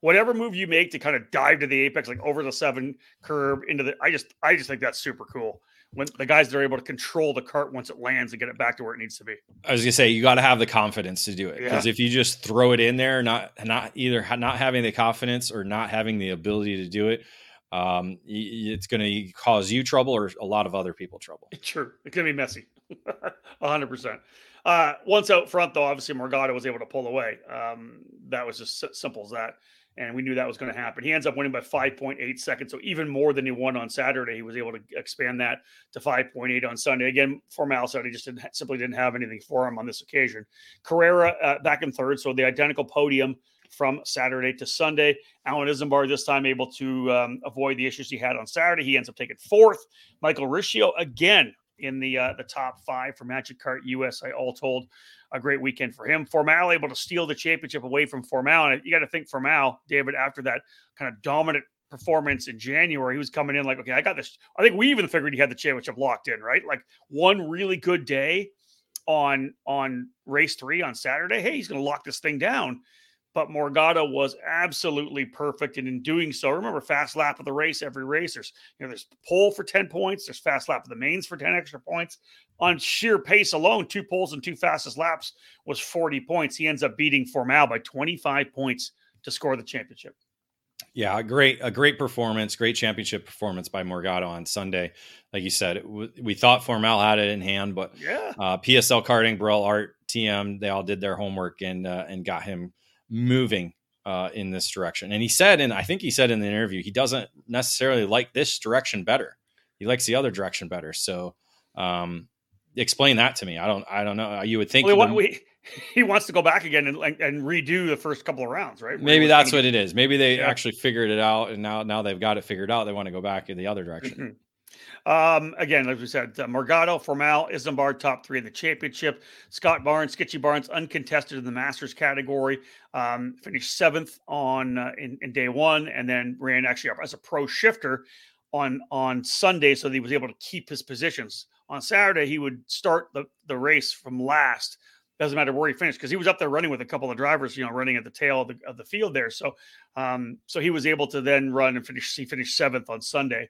whatever move you make to kind of dive to the apex, like over the seven curb into the, I just, I just think that's super cool when the guys that are able to control the kart once it lands and get it back to where it needs to be. I was gonna say you got to have the confidence to do it because yeah. if you just throw it in there, not not either not having the confidence or not having the ability to do it, um, it's going to cause you trouble or a lot of other people trouble. Sure, it's going to be messy, hundred. Uh, once out front, though, obviously Morgatto was able to pull away. Um, that was just simple as that, and we knew that was going to happen. He ends up winning by 5.8 seconds, so even more than he won on Saturday. He was able to expand that to 5.8 on Sunday. Again, Formal said he just didn't, simply didn't have anything for him on this occasion. Carrara uh, back in third, so the identical podium from Saturday to Sunday. Alan Isambard this time able to um, avoid the issues he had on Saturday. He ends up taking fourth. Michael Riccio again in the uh, the top five for Magic Kart USA. All told, a great weekend for him. Formal able to steal the championship away from Formal, and you got to think Formal, David, after that kind of dominant performance in January, he was coming in like, okay, I got this. I think we even figured he had the championship locked in, right? Like one really good day on on race three on Saturday. Hey, he's going to lock this thing down but Morgatto was absolutely perfect. And in doing so, remember fast lap of the race, every race, there's you know, there's pole for 10 points, there's fast lap of the mains for 10 extra points. On sheer pace alone, two poles and two fastest laps was 40 points. He ends up beating Formal by 25 points to score the championship. Yeah, a great, a great performance, great championship performance by Morgatto on Sunday. Like you said, we thought Formal had it in hand, but yeah, uh, PSL karting, Birel ART, TM, they all did their homework and uh, and got him moving uh, in this direction. And he said, and I think he said in the interview, he doesn't necessarily like this direction better. He likes the other direction better. So, um, explain that to me. I don't, I don't know. You would think well, we, he wants to go back again and, and redo the first couple of rounds, right? Maybe that's what it is. Maybe they yeah. actually figured it out, and now now they've got it figured out. They want to go back in the other direction. Um, again, as we said, uh, Morgatto, Formal, Isambard, top three in the championship. Scott Barnes, Skitchy Barnes, uncontested in the Masters category. Um, finished seventh on uh, in, in, day one, and then ran actually as a pro shifter on on Sunday, so he was able to keep his positions. On Saturday, he would start the the race from last. Doesn't matter where he finished because he was up there running with a couple of drivers, you know, running at the tail of the, of the field there. So, um, so he was able to then run and finish. He finished seventh on Sunday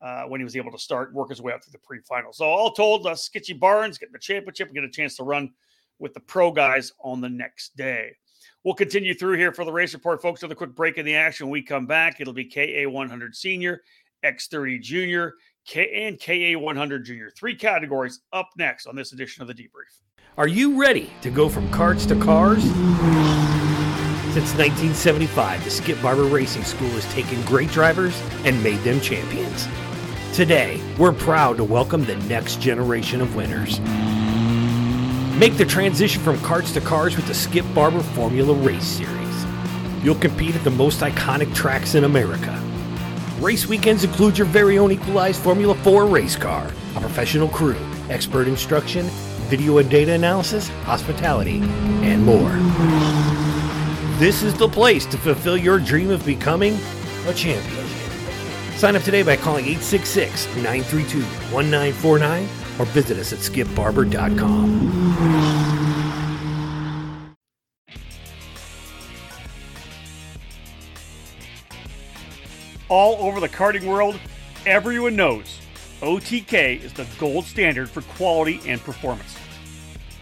uh, when he was able to start work his way up to the pre-final. So all told, uh, Skitchy Barnes getting the championship get a chance to run with the pro guys on the next day. We'll continue through here for the race report, folks. Another quick break in the action, when we come back, it'll be KA 100 Senior, X30 Junior, K and KA 100 Junior. Three categories up next on this edition of the debrief. Are you ready to go from carts to cars? Since 1975, the Skip Barber Racing School has taken great drivers and made them champions. Today, we're proud to welcome the next generation of winners. Make the transition from carts to cars with the Skip Barber Formula Race Series. You'll compete at the most iconic tracks in America. Race weekends include your very own equalized Formula 4 race car, a professional crew, expert instruction, video and data analysis, hospitality, and more. This is the place to fulfill your dream of becoming a champion. Sign up today by calling 866 932 1949 or visit us at skipbarber.com. All over the karting world, everyone knows OTK is the gold standard for quality and performance.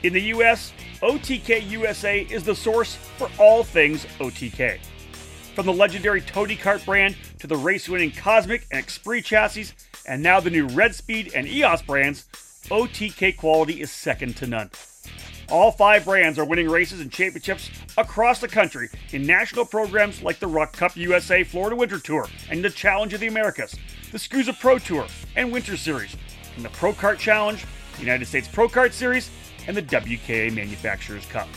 In the US, OTK USA is the source for all things OTK. From the legendary Tony Kart brand to the race winning Kosmic and Exprit chassis, and now the new Red Speed and EOS brands, OTK quality is second to none. All five brands are winning races and championships across the country in national programs like the ROK Cup USA Florida Winter Tour and the Challenge of the Americas, the SKUSA Pro Tour and Winter Series, and the Pro Kart Challenge, United States Pro Kart Series, and the WKA Manufacturers Cup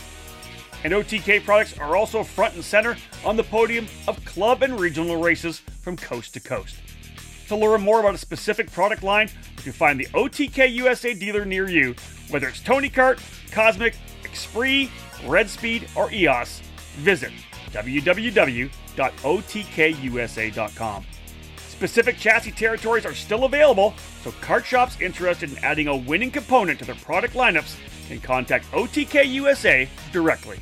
and OTK products are also front and center on the podium of club and regional races from coast to coast. To learn more about a specific product line, you can find the OTK USA dealer near you, whether it's Tony Kart, Kosmic, Exprit, Red Speed, or EOS. Visit www.otkusa.com. Specific chassis territories are still available, so kart shops interested in adding a winning component to their product lineups can contact OTK USA directly.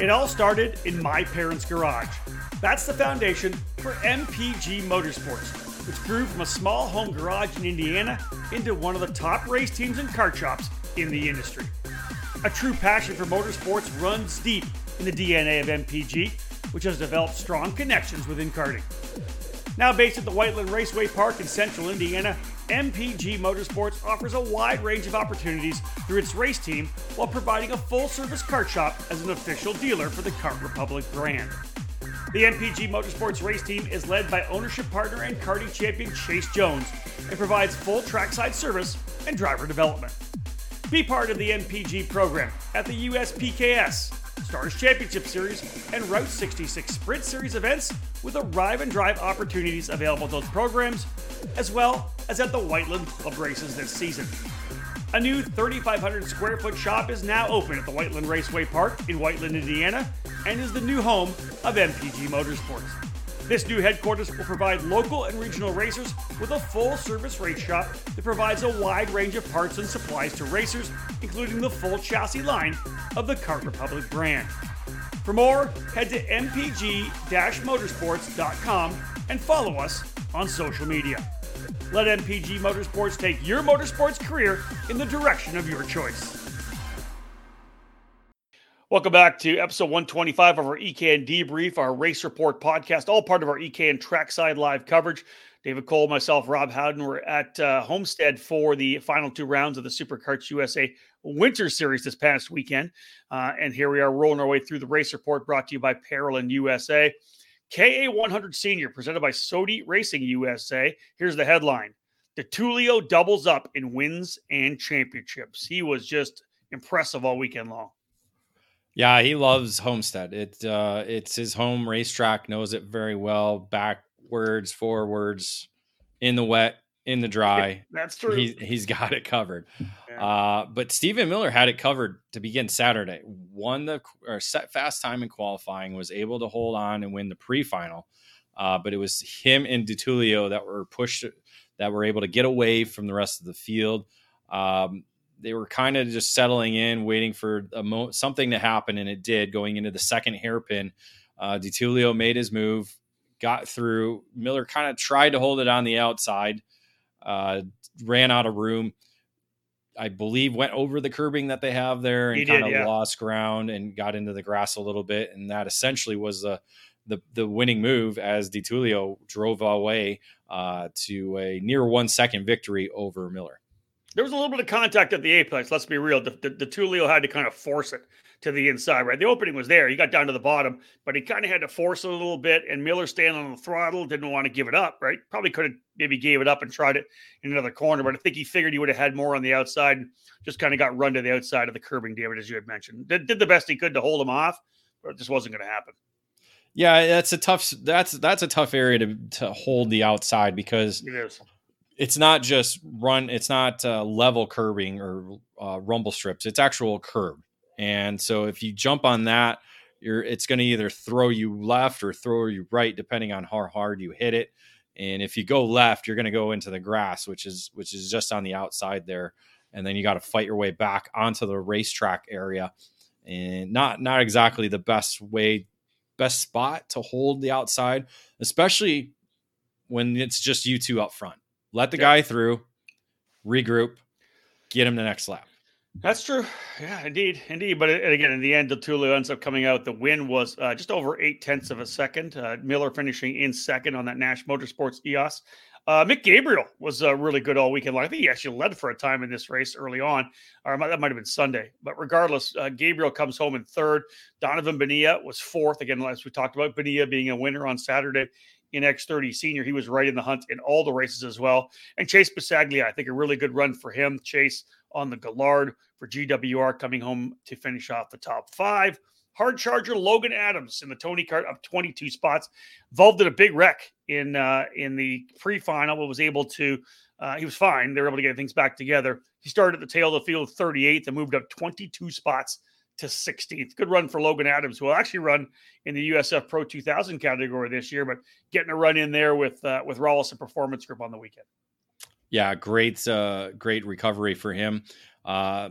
It all started in my parents' garage. That's the foundation for MPG Motorsports, which grew from a small home garage in Indiana into one of the top race teams and car shops in the industry. A true passion for motorsports runs deep in the DNA of MPG, which has developed strong connections within karting. Now based at the Whiteland Raceway Park in central Indiana, MPG Motorsports offers a wide range of opportunities through its race team while providing a full service kart shop as an official dealer for the Kart Republic brand. The MPG Motorsports race team is led by ownership partner and karting champion Chase Jones and provides full trackside service and driver development. Be part of the MPG program at the USPKS, Stars Championship Series, and Route 66 Sprint Series events with arrive and drive opportunities available at those programs, as well as at the Whiteland Club races this season. A new 3,500 square foot shop is now open at the Whiteland Raceway Park in Whiteland, Indiana, and is the new home of MPG Motorsports. This new headquarters will provide local and regional racers with a full service race shop that provides a wide range of parts and supplies to racers, including the full chassis line of the Kart Republic brand. For more, head to mpg motorsports.com and follow us on social media. Let MPG Motorsports take your motorsports career in the direction of your choice. Welcome back to episode 125 of our EKN Debrief, our race report podcast, all part of our EKN Trackside Live coverage. David Cole, myself, Rob Howden, we're at uh, Homestead for the final two rounds of the SuperKarts USA Winter Series this past weekend. Uh, and here we are rolling our way through the race report brought to you by Parolin USA. KA100 Senior, presented by Sodi Racing USA. Here's the headline Di Tullio doubles up in wins and championships. He was just impressive all weekend long. Yeah, he loves Homestead. It uh, it's his home racetrack. Knows it very well. Backwards, forwards, in the wet, in the dry. Yeah, that's true. He's, he's got it covered. Yeah. Uh, but Stephen Miller had it covered to begin Saturday. Won the or set fast time in qualifying. Was able to hold on and win the pre-final. Uh, but it was him and Di Tullio that were pushed that were able to get away from the rest of the field. Um, they were kind of just settling in, waiting for mo- something to happen, and it did. Going into the second hairpin, uh, Di Tullio made his move, got through. Miller kind of tried to hold it on the outside, uh, ran out of room. I believe went over the curbing that they have there and kind of yeah. lost ground and got into the grass a little bit, and that essentially was the the, the winning move as Di Tullio drove away uh, to a near one second victory over Miller. There was a little bit of contact at the apex. Let's be real. The, the, the Tullio had to kind of force it to the inside, right? The opening was there. He got down to the bottom, but he kind of had to force it a little bit. And Miller standing on the throttle didn't want to give it up, right? Probably could have maybe gave it up and tried it in another corner, but I think he figured he would have had more on the outside. Just kind of got run to the outside of the curbing, David, as you had mentioned. Did, did the best he could to hold him off, but it just wasn't going to happen. Yeah, that's a tough. That's that's a tough area to to hold the outside because it is. It's not just run. It's not uh, level curbing or uh, rumble strips. It's actual curb. And so if you jump on that, you're it's going to either throw you left or throw you right, depending on how hard you hit it. And if you go left, you're going to go into the grass, which is which is just on the outside there, and then you got to fight your way back onto the racetrack area, and not not exactly the best way, best spot to hold the outside, especially when it's just you two up front. Let the guy through, regroup, get him the next lap. That's true. Yeah, indeed, indeed. But again, in the end, Tulio ends up coming out. The win was uh, just over eight tenths of a second. Uh, Miller finishing in second on that Nash Motorsports EOS. Uh, Mick Gabriel was uh, really good all weekend long. I think he actually led for a time in this race early on, or that might have been Sunday. But regardless, uh, Gabriel comes home in third. Donovan Benia was fourth. Again, as we talked about, Benia being a winner on Saturday in X30 Senior. He was right in the hunt in all the races as well. And Chase Bisaglia, I think a really good run for him. Chase on the Gallard for GWR coming home to finish off the top five. Hard charger Logan Adams in the Tony Kart up 22 spots. Involved in a big wreck in uh, in the pre-final, but was able to. Uh, he was fine. They were able to get things back together. He started at the tail of the field 38th and moved up 22 spots to 16th. Good run for Logan Adams, who will actually run in the USF Pro 2000 category this year, but getting a run in there with uh, with and Performance Group on the weekend. Yeah, great, uh, great recovery for him. Uh,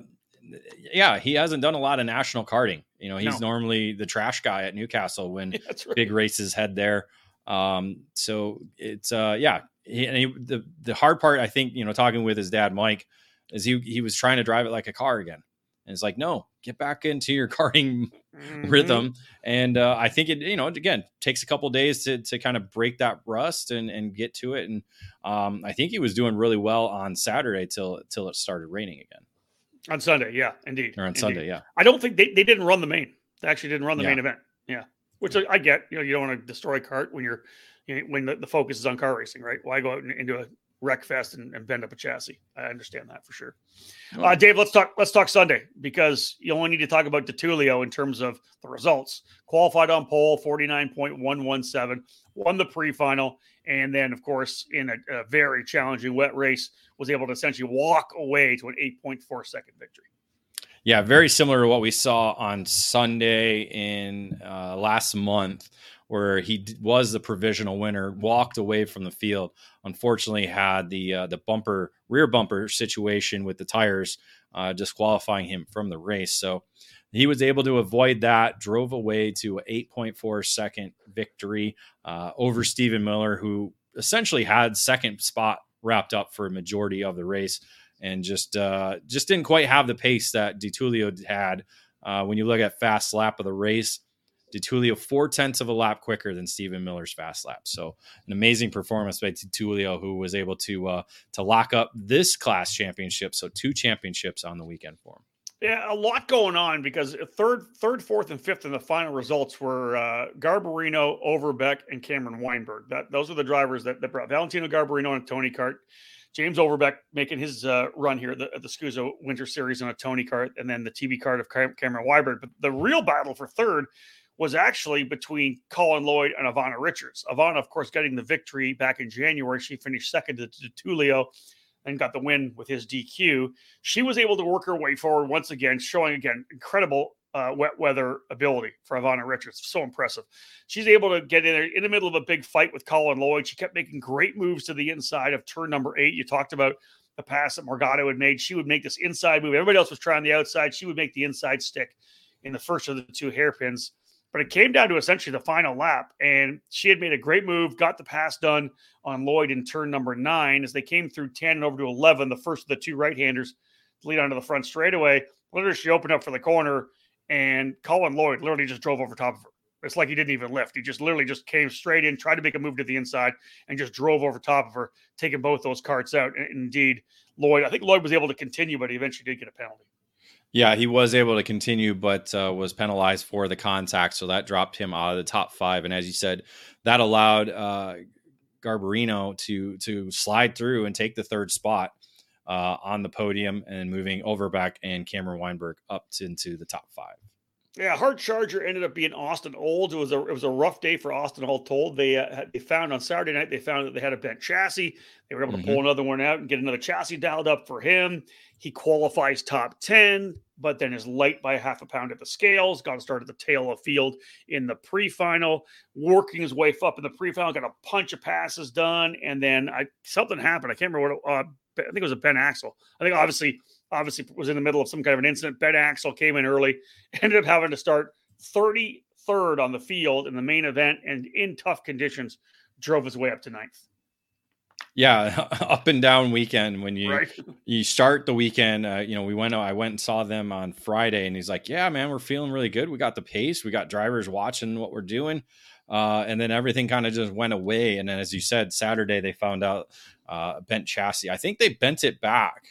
yeah, he hasn't done a lot of national karting. You know, he's no. normally the trash guy at Newcastle when yeah, right. big races head there. Um, so it's uh, yeah. He, he, the the hard part, I think, you know, talking with his dad Mike, is he he was trying to drive it like a car again. And it's like, no, get back into your karting mm-hmm. rhythm. And uh, I think it, you know, again, takes a couple days to, to kind of break that rust and, and get to it. And um, I think he was doing really well on Saturday till till it started raining again. On Sunday, yeah, indeed. Or on indeed. Sunday, yeah. I don't think they, they didn't run the main. They actually didn't run the yeah. main event. Yeah, which I, I, get. You know, you don't want to destroy kart when you're you know, when the, the, focus is on car racing, right? Why go out and into a wreck fest and, and, bend up a chassis. I understand that for sure. Uh, Dave, let's talk. Let's talk Sunday because you only need to talk about Di Tullio in terms of the results. Qualified on pole, forty nine point one one seven, won the pre final, and then of course in a, a, very challenging wet race was able to essentially walk away to an eight point four second victory. Yeah, very similar to what we saw on Sunday in uh, last month where he was the provisional winner, walked away from the field. Unfortunately, had the uh, the bumper rear bumper situation with the tires uh, disqualifying him from the race. So he was able to avoid that. Drove away to an 8.4 second victory uh, over Stephen Miller, who essentially had second spot wrapped up for a majority of the race, and just uh, just didn't quite have the pace that Di Tullio had. Uh, when you look at fast lap of the race, Di Tullio four tenths of a lap quicker than Stephen Miller's fast lap. So an amazing performance by Di Tullio, who was able to uh, to lock up this class championship. So two championships on the weekend for him. Yeah, a lot going on because third, third, fourth, and fifth in the final results were uh, Garbarino, Overbeck, and Cameron Weinberg. That those are the drivers that, that brought Valentino Garbarino and Tony Kart. James Overbeck making his uh, run here at the, the SKUSA Winter Series on a Tony Kart, and then the TV Kart of Cameron Weinberg. But the real battle for third was actually between Colin Lloyd and Ivana Richards. Ivana, of course, getting the victory back in January. She finished second to, Tullio and got the win with his DQ. She was able to work her way forward once again, showing again incredible uh, wet weather ability for Ivana Richards. So impressive. She's able to get in there in the middle of a big fight with Colin Lloyd. She kept making great moves to the inside of turn number eight. You talked about the pass that Morgatto had made. She would make this inside move. Everybody else was trying the outside. She would make the inside stick in the first of the two hairpins. But it came down to essentially the final lap, and she had made a great move, got the pass done on Lloyd in turn number nine as they came through 10 and over to 11, the first of the two right handers lead onto the front straightaway. Literally, she opened up for the corner, and Colin Lloyd literally just drove over top of her. It's like he didn't even lift. He just literally just came straight in, tried to make a move to the inside, and just drove over top of her, taking both those karts out. And indeed, Lloyd, I think Lloyd was able to continue, but he eventually did get a penalty. Yeah, he was able to continue, but uh, was penalized for the contact. So that dropped him out of the top five. And as you said, that allowed uh, Garbarino to to slide through and take the third spot uh, on the podium and moving Overbeck and Cameron Weinberg up to, into the top five. Yeah, hard charger ended up being Austin Olds. It was a it was a rough day for Austin. All told, they uh, they found on Saturday night they found that they had a bent chassis. They were able to mm-hmm. pull another one out and get another chassis dialed up for him. He qualifies top ten, but then is light by half a pound at the scales. Got to start at the tail of field in the pre-final, working his way up in the pre-final. Got a bunch of passes done, and then I something happened. I can't remember what. It, uh, I think it was a bent axle. I think obviously obviously was in the middle of some kind of an incident. Ben Axel came in early, ended up having to start 33rd on the field in the main event, and in tough conditions, drove his way up to ninth. Yeah, up and down weekend when you right. you start the weekend. Uh, you know, we went. I went and saw them on Friday, and he's like, "Yeah, man, we're feeling really good. We got the pace. We got drivers watching what we're doing." Uh, and then everything kind of just went away. And then, as you said, Saturday they found out uh, bent chassis. I think they bent it back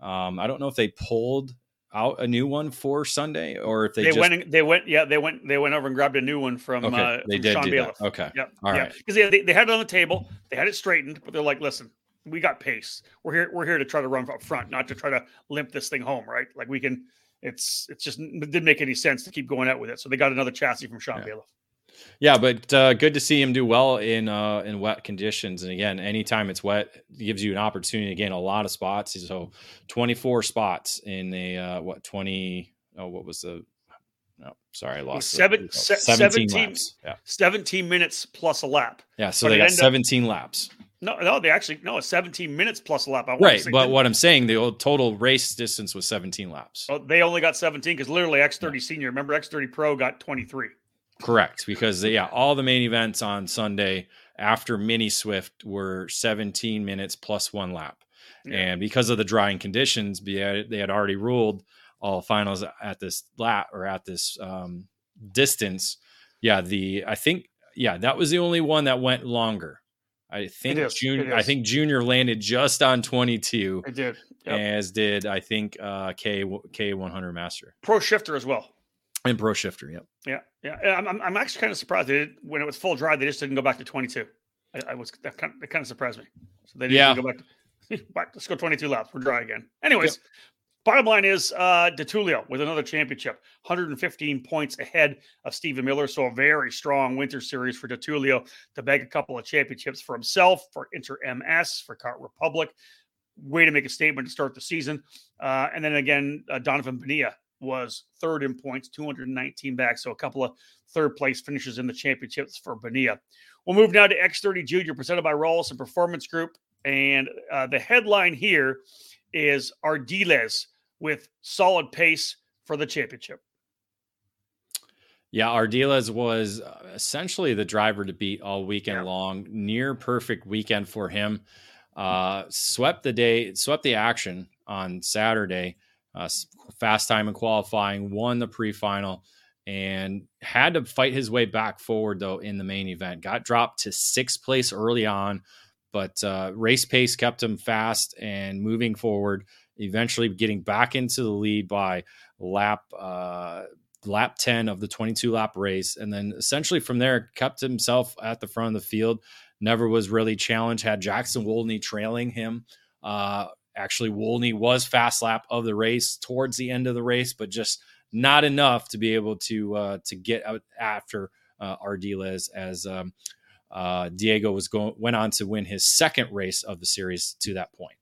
um, I don't know if they pulled out a new one for Sunday or if they, they just... went and, they went yeah they went they went over and grabbed a new one from okay, uh, they from did Sean Bailiff. Okay, yep, all yeah. right, because they, they had it on the table, they had it straightened, but they're like, listen, we got pace. We're here we're here to try to run up front, not to try to limp this thing home, right? Like we can. It's it's just it didn't make any sense to keep going out with it, so they got another chassis from Sean yeah. Bailiff. Yeah, but uh, good to see him do well in uh, in wet conditions. And again, anytime it's wet, it gives you an opportunity to gain a lot of spots. So, twenty four spots in a uh, what twenty? Oh, what was the? No, sorry, I lost. Seven, se- 17, 17 laps. Yeah, seventeen minutes plus a lap. Yeah, so but they got seventeen up, laps. No, no, they actually no, seventeen minutes plus a lap. right, but what I'm saying, the total race distance was seventeen laps. Well, they only got seventeen because literally X30 yeah. Senior. Remember, X30 Pro got twenty three. Correct, because yeah, all the main events on Sunday after Mini Swift were 17 minutes plus one lap, yeah. and because of the drying conditions, they had already ruled all finals at this lap or at this um, distance. Yeah, the I think yeah that was the only one that went longer. I think junior. I think junior landed just on 22. It did, yep. as did I think uh, K K 100 Master Pro Shifter as well. And Pro Shifter, yep. Yeah, yeah. I'm, I'm actually kind of surprised they did, when it was full dry, they just didn't go back to 22. I, I was that kind, of, that kind of surprised me. So they didn't yeah. go back. To. Let's go 22 laps. We're dry again. Anyways, yep. bottom line is uh Di Tullio with another championship, 115 points ahead of Stephen Miller. So a very strong winter series for Di Tullio to bag a couple of championships for himself, for Inter MS, for Kart Republic. Way to make a statement to start the season. Uh, and then again, uh, Donovan Bonilla was third in points, 219 back. So a couple of third place finishes in the championships for Bonilla. We'll move now to X30 Junior, presented by Rolison Performance Group. And uh, the headline here is Ardiles with solid pace for the championship. Yeah, Ardiles was uh, essentially the driver to beat all weekend yeah. long. Near perfect weekend for him. Uh, swept the day, swept the action on Saturday uh, fast time in qualifying, won the pre-final, and had to fight his way back forward though in the main event. Got dropped to sixth place early on, but uh, race pace kept him fast and moving forward. Eventually, getting back into the lead by lap uh, lap 10 of the 22 lap race and then essentially from there kept himself at the front of the field never was really challenged had jackson wolney trailing him uh, Actually, Wolney was fast lap of the race towards the end of the race, but just not enough to be able to uh, to get out after uh, Ardiles as um, uh, Diego was going went on to win his second race of the series to that point.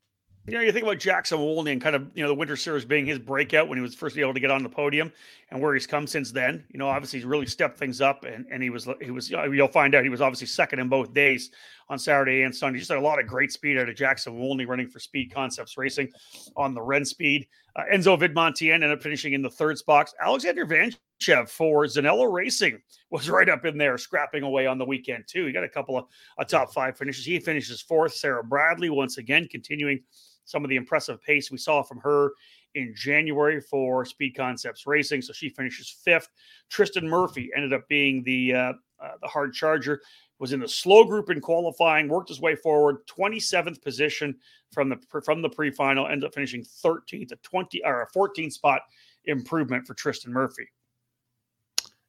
You know, you think about Jackson Wolney and kind of, you know, the Winter Series being his breakout when he was first able to get on the podium and where he's come since then. You know, obviously he's really stepped things up and, and he was, he was, you'll find out he was obviously second in both days on Saturday and Sunday. Just had a lot of great speed out of Jackson Wolney running for Speed Concepts Racing on the Redspeed. Uh, Enzo Vidmontien ended up finishing in the third spot. Alexander Vanchev for Zanello Racing was right up in there, scrapping away on the weekend too. He got a couple of uh, top five finishes. He finishes fourth. Sarah Bradley once again continuing some of the impressive pace we saw from her in January for Speed Concepts Racing. So she finishes fifth. Tristan Murphy ended up being the uh, uh, the hard charger. Was in the slow group in qualifying, worked his way forward, 27th position from the from the pre-final, ended up finishing 13th, a 20 or a 14 spot improvement for Tristan Murphy.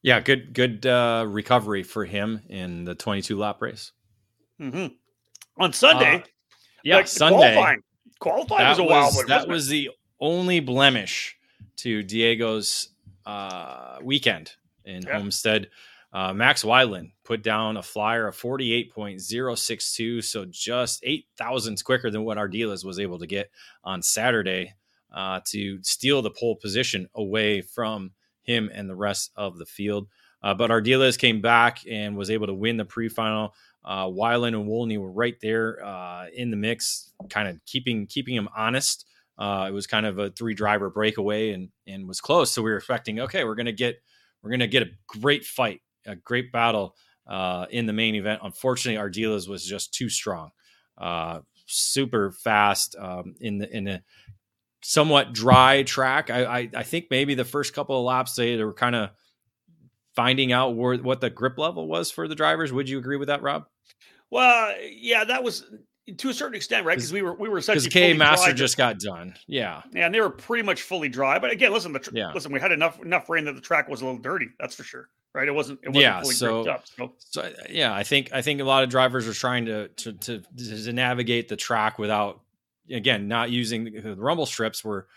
Yeah, good good uh, recovery for him in the 22 lap race. Mm-hmm. On Sunday, uh, yeah, like Sunday qualifying, qualifying was a wild one. That was the only blemish to Diego's uh, weekend in yeah. Homestead. Uh, Max Wyland put down a flyer of 48.062, so just eight thousandths quicker than what Ardiles was able to get on Saturday uh, to steal the pole position away from him and the rest of the field. Uh, but Ardiles came back and was able to win the pre-final. Uh, Wyland and Wolney were right there uh, in the mix, kind of keeping keeping him honest. Uh, it was kind of a three driver breakaway and and was close. So we were expecting, okay, we're gonna get we're gonna get a great fight, a great battle uh, in the main event. Unfortunately, Ardiles was just too strong, uh, super fast um, in the in a somewhat dry track. I, I, I think maybe the first couple of laps they, they were kind of finding out where, what the grip level was for the drivers. Would you agree with that, Rob? Well, yeah, that was to a certain extent, right? Because we were we were because K Master just got done. Yeah, yeah, and they were pretty much fully dry. But again, listen, the tr- yeah. listen, we had enough enough rain that the track was a little dirty. That's for sure, right? It wasn't. It wasn't yeah, fully so, up, so. so yeah, I think I think a lot of drivers are trying to to to, to navigate the track without again not using the rumble strips. Were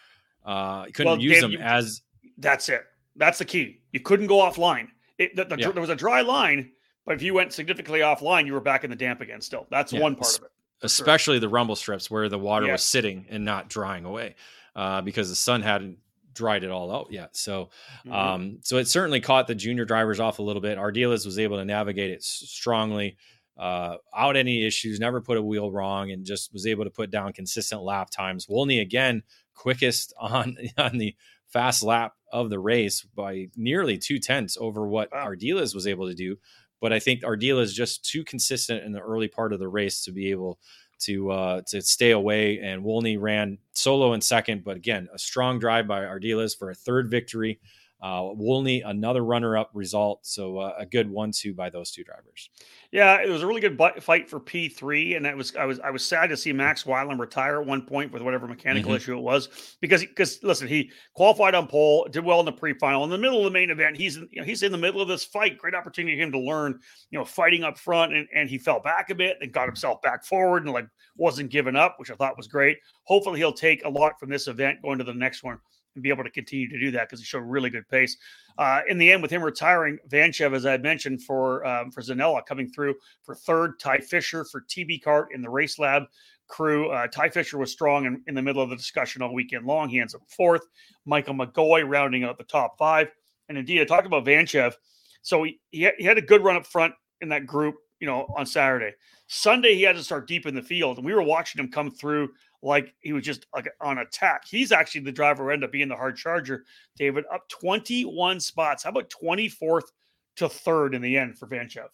uh, couldn't well, use Dave, them you, as. That's it. That's the key. You couldn't go offline. It, the, the, yeah. There was a dry line, but if you went significantly offline, you were back in the damp again. Still, that's yeah. one part of it. Especially sure. the rumble strips where the water yeah. was sitting and not drying away, uh, because the sun hadn't dried it all out yet. So, mm-hmm. um, so it certainly caught the junior drivers off a little bit. Ardiles was able to navigate it strongly, uh, out any issues, never put a wheel wrong, and just was able to put down consistent lap times. Wolney again, quickest on on the fast lap of the race by nearly two tenths over what wow. Ardiles was able to do. But I think Ardiles is just too consistent in the early part of the race to be able to uh, to stay away. And Wolney ran solo in second, but again, a strong drive by Ardiles for a third victory. Uh, Wolney, another runner-up result, so uh, a good one-two by those two drivers. Yeah, it was a really good fight for P three, and that was I was I was sad to see Max Weiland retire at one point with whatever mechanical mm-hmm. issue it was because because listen, he qualified on pole, did well in the pre-final. In the middle of the main event, he's you know, he's in the middle of this fight. Great opportunity for him to learn, you know, fighting up front, and, and he fell back a bit and got himself back forward and like wasn't giving up, which I thought was great. Hopefully, he'll take a lot from this event going to the next one and be able to continue to do that because he showed really good pace. Uh, in the end, with him retiring, Vanchev, as I mentioned, for um, for Zanella coming through for third, Ty Fisher for TB Kart in the Race Lab crew. Uh, Ty Fisher was strong in, in the middle of the discussion all weekend long. He ends up fourth. Michael McGoy rounding out the top five. And indeed, I talked about Vanchev. So he, he had a good run up front in that group, you know, on Saturday. Sunday, he had to start deep in the field, and we were watching him come through like he was just like on attack. He's actually the driver who ended up being the hard charger, David, up 21 spots. How about 24th to third in the end for Vanchev?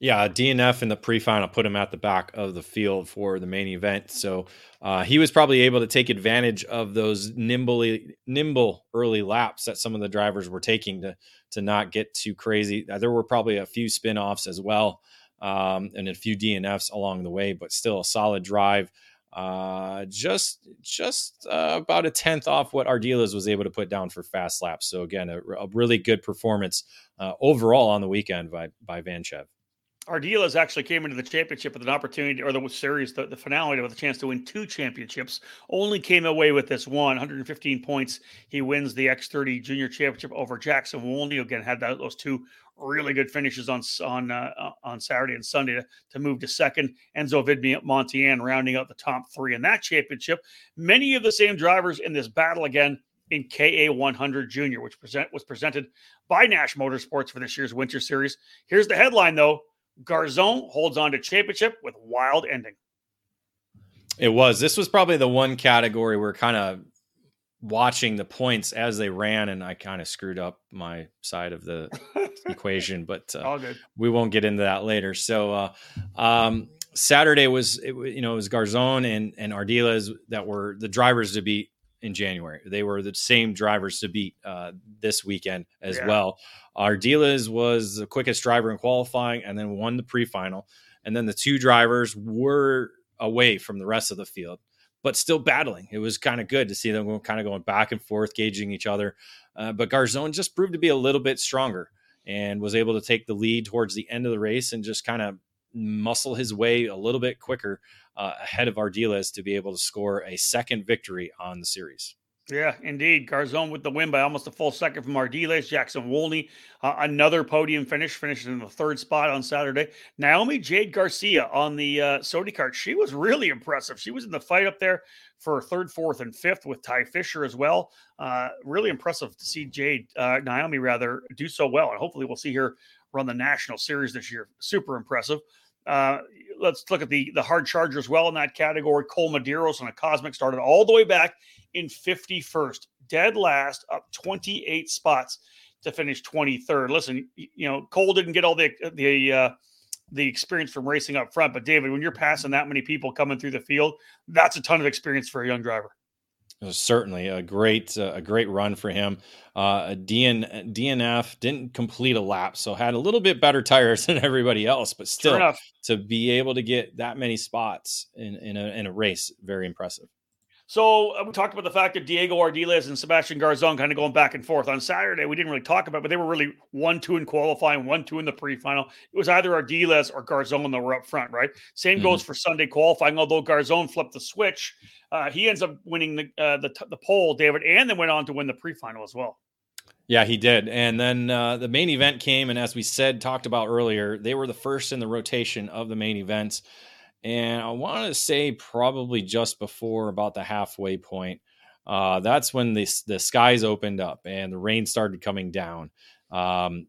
Yeah, DNF in the pre-final put him at the back of the field for the main event. So uh, he was probably able to take advantage of those nimbly, nimble early laps that some of the drivers were taking to to not get too crazy. Uh, there were probably a few spin-offs as well um, and a few DNFs along the way, but still a solid drive uh, just just uh, about a tenth off what Ardiles was able to put down for fast laps. So again, a, a really good performance uh, overall on the weekend by by Vanchev. Ardiles actually came into the championship with an opportunity, or the series, the, the finale, with a chance to win two championships. Only came away with this one, 115 points. He wins the X30 Junior Championship over Jackson Wolney. Again, had that, those two really good finishes on on uh, uh, on Saturday and Sunday to, to move to second. Enzo Vidmi Montian rounding out the top three in that championship. Many of the same drivers in this battle again in KA 100 Junior, which present was presented by Nash Motorsports for this year's Winter Series. Here's the headline though: Garzon holds on to championship with wild ending. It was. This was probably the one category where kind of watching the points as they ran, and I kind of screwed up my side of the equation, but uh, we won't get into that later. So, uh, um, Saturday was, it, you know, it was Garzon and, and Ardiles that were the drivers to beat in January. They were the same drivers to beat uh, this weekend as yeah. well. Ardiles was the quickest driver in qualifying and then won the pre-final. And then the two drivers were away from the rest of the field, but still battling. It was kind of good to see them kind of going back and forth, gauging each other. Uh, but Garzon just proved to be a little bit stronger and was able to take the lead towards the end of the race and just kind of muscle his way a little bit quicker uh, ahead of Ardiles to be able to score a second victory on the series. Yeah, indeed. Garzon with the win by almost a full second from Ardiles. Jackson Wolney, uh, another podium finish, finishing in the third spot on Saturday. Naomi Jade Garcia on the uh, Sodi kart. She was really impressive. She was in the fight up there for third, fourth, and fifth with Ty Fisher as well. Uh, really impressive to see Jade, uh, Naomi rather, do so well. And hopefully we'll see her run the national series this year. Super impressive. Uh, let's look at the the hard charger as well in that category. Cole Medeiros on a Kosmic started all the way back in 51st, dead last, up 28 spots to finish 23rd. Listen, you know Cole didn't get all the the uh, the experience from racing up front, but David, when you're passing that many people coming through the field, that's a ton of experience for a young driver certainly a great uh, a great run for him. Uh, DN, DNF didn't complete a lap, so had a little bit better tires than everybody else, but still to be able to get that many spots in in a, in a race, very impressive. So uh, we talked about the fact that Diego Ardiles and Sebastian Garzon kind of going back and forth on Saturday. We didn't really talk about, it, but they were really one two in qualifying, one two in the pre-final. It was either Ardiles or Garzon that were up front, right? Same mm-hmm. goes for Sunday qualifying. Although Garzon flipped the switch, uh, he ends up winning the uh, the the pole, David, and then went on to win the pre-final as well. Yeah, he did. And then uh, the main event came, and as we said, talked about earlier, they were the first in the rotation of the main events and I want to say probably just before about the halfway point. Uh, that's when the the skies opened up and the rain started coming down. Um,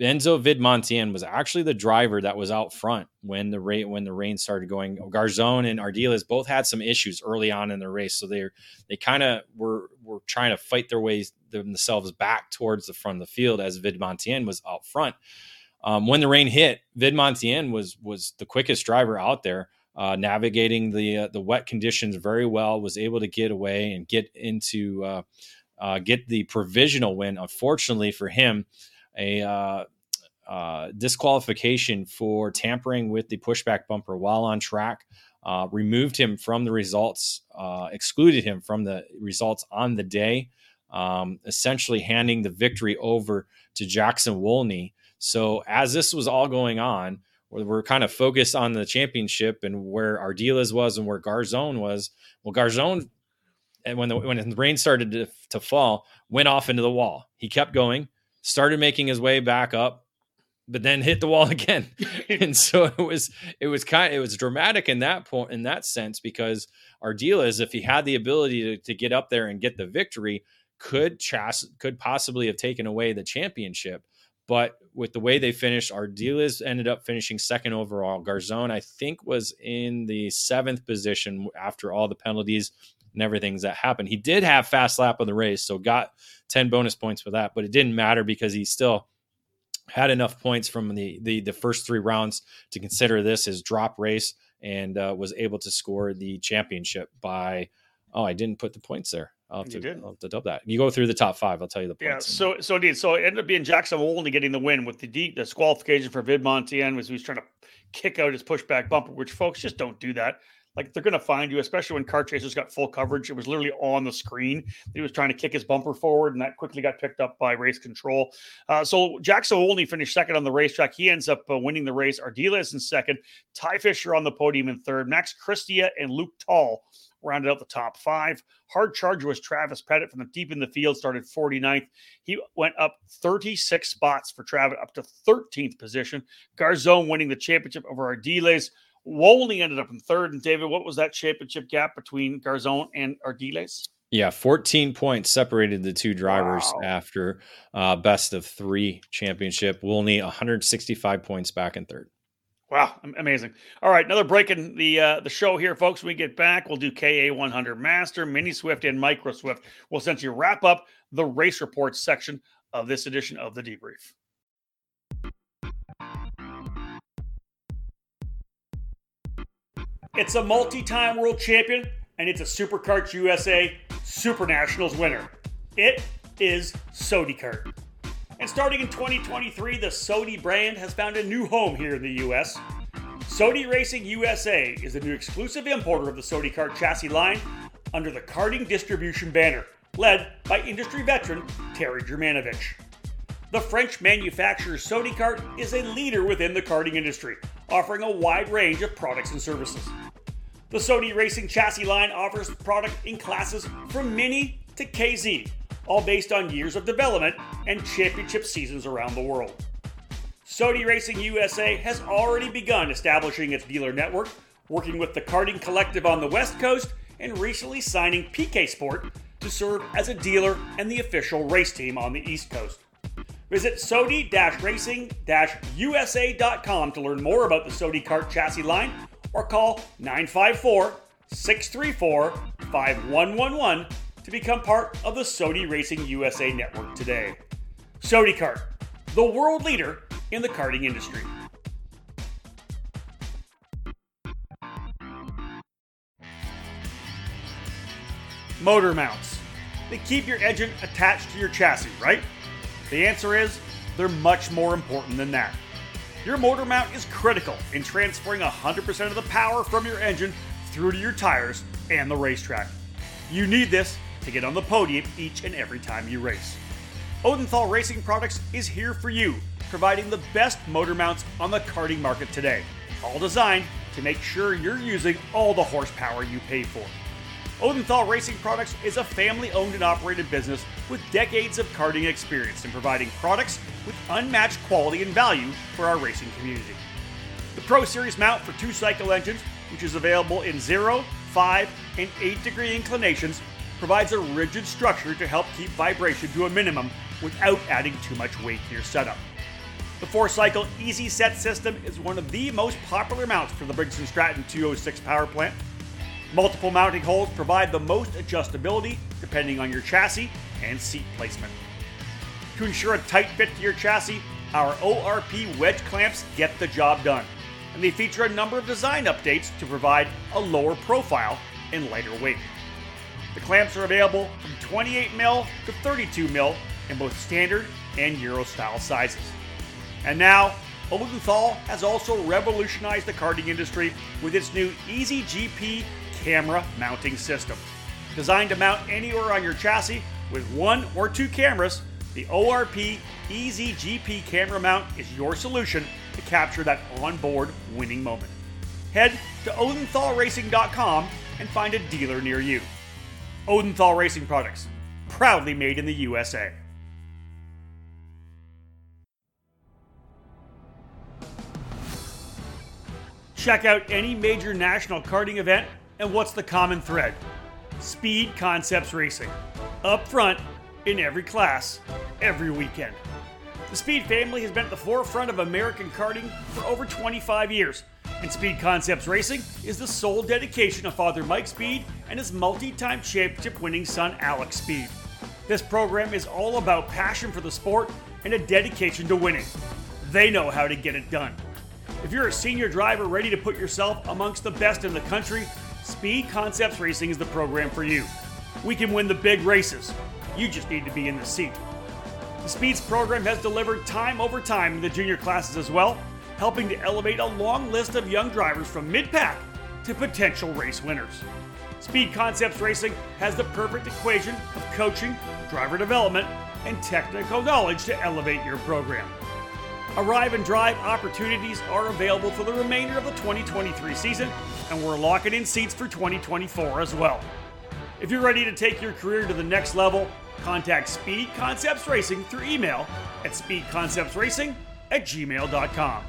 Enzo Vidmontian was actually the driver that was out front when the rain when the rain started going. Garzon and Ardiles both had some issues early on in the race, so they they kind of were were trying to fight their ways themselves back towards the front of the field as Vidmontian was out front. Um, when the rain hit, Vidmontien was was the quickest driver out there, uh, navigating the uh, the wet conditions very well. Was able to get away and get into uh, uh get the provisional win. Unfortunately for him, a uh, uh, disqualification for tampering with the pushback bumper while on track. removed him from the results, excluded him from the results on the day, um, essentially handing the victory over to Jackson Wolney, so as this was all going on, we're kind of focused on the championship and where Ardiles was and where Garzon was. Well, Garzon, and when the when the rain started to, to fall, went off into the wall. He kept going, started making his way back up, but then hit the wall again. and so it was it was kind it was dramatic in that point in that sense because Ardiles, if he had the ability to, to get up there and get the victory, could chas- could possibly have taken away the championship. But with the way they finished, Ardiles ended up finishing second overall. Garzon, I think, was in the seventh position after all the penalties and everything that happened. He did have fast lap of the race, so got 10 bonus points for that, but it didn't matter because he still had enough points from the the, the first three rounds to consider this his drop race and uh, was able to score the championship by oh I didn't put the points there I'll have, to, I'll have to dub that. You go through the top five. I'll tell you the points. Yeah. So so indeed. So it ended up being Jackson Wolney getting the win with the deep disqualification for Vidmontien was he was trying to kick out his pushback bumper, which folks just don't do that. Like they're going to find you, especially when Kart Chaser's got full coverage. It was literally on the screen. He was trying to kick his bumper forward, and that quickly got picked up by race control. Uh, so Jackson Wolney finished second on the racetrack. He ends up uh, winning the race. Ardiles in second. Ty Fisher on the podium in third. Max Christia and Luke Tall rounded out the top five. Hard charger was Travis Pettit from the deep in the field, started 49th. He went up 36 spots for Travis, up to 13th position. Garzon winning the championship over Ardiles. Wolney ended up in third. And David, what was that championship gap between Garzon and Ardiles? Yeah, 14 points separated the two drivers wow. after uh, best of three championship. Wolney 165 points back in third. Wow, amazing! All right, another break in the uh, the show here, folks. When we get back, we'll do KA 100 Master, Mini Swift, and Micro Swift. We'll essentially wrap up the race reports section of this edition of the debrief. It's a multi-time world champion and it's a SuperKarts USA Super Nationals winner. It is SodiKart. And starting in 2023, the Sodi brand has found a new home here in the US. Sodi Racing USA is the new exclusive importer of the SodiKart chassis line under the karting distribution banner, led by industry veteran Terry Germanovich. The French manufacturer SodiKart is a leader within the karting industry, offering a wide range of products and services. The Sodi Racing chassis line offers product in classes from Mini to KZ, all based on years of development and championship seasons around the world. Sodi Racing USA has already begun establishing its dealer network, working with the Karting Collective on the West Coast and recently signing PK Sport to serve as a dealer and the official race team on the East Coast. Visit Sodi-Racing-USA.com to learn more about the Sodi Kart chassis line or call 954 634 5111 to become part of the Sodi Racing USA network today. Sodi Kart, the world leader in the karting industry. Motor mounts. They keep your engine attached to your chassis, right? The answer is they're much more important than that. Your motor mount is critical in transferring 100% of the power from your engine through to your tires and the racetrack. You need this to get on the podium each and every time you race. Odenthal Racing Products is here for you, providing the best motor mounts on the karting market today, all designed to make sure you're using all the horsepower you pay for. Odenthal Racing Products is a family owned and operated business with decades of karting experience in providing products with unmatched quality and value for our racing community. The Pro Series mount for two cycle engines, which is available in 0, 5, and 8 degree inclinations, provides a rigid structure to help keep vibration to a minimum without adding too much weight to your setup. The four cycle Easy Set system is one of the most popular mounts for the Briggs & Stratton 206 power plant Multiple mounting holes provide the most adjustability depending on your chassis and seat placement. To ensure a tight fit to your chassis, our ORP wedge clamps get the job done, and they feature a number of design updates to provide a lower profile and lighter weight. The clamps are available from 28mm to 32mm in both standard and Euro style sizes. And now, Odenthal has also revolutionized the karting industry with its new Easy GP camera mounting system. Designed to mount anywhere on your chassis with one or two cameras, the ORP Easy GP camera mount is your solution to capture that onboard winning moment. Head to odenthalracing.com and find a dealer near you. Odenthal Racing Products, proudly made in the USA. Check out any major national karting event and what's the common thread? Speed Concepts Racing. Up front, in every class, every weekend. The Speed family has been at the forefront of American karting for over 25 years, and Speed Concepts Racing is the sole dedication of Father Mike Speed and his multi time championship winning son Alex Speed. This program is all about passion for the sport and a dedication to winning. They know how to get it done. If you're a senior driver ready to put yourself amongst the best in the country, Speed Concepts Racing is the program for you. We can win the big races. You just need to be in the seat. The Speeds program has delivered time over time in the junior classes as well, helping to elevate a long list of young drivers from mid pack to potential race winners. Speed Concepts Racing has the perfect equation of coaching, driver development, and technical knowledge to elevate your program. Arrive and drive opportunities are available for the remainder of the 2023 season, and we're locking in seats for 2024 as well. If you're ready to take your career to the next level, contact Speed Concepts Racing through email at speedconceptsracing at gmail.com.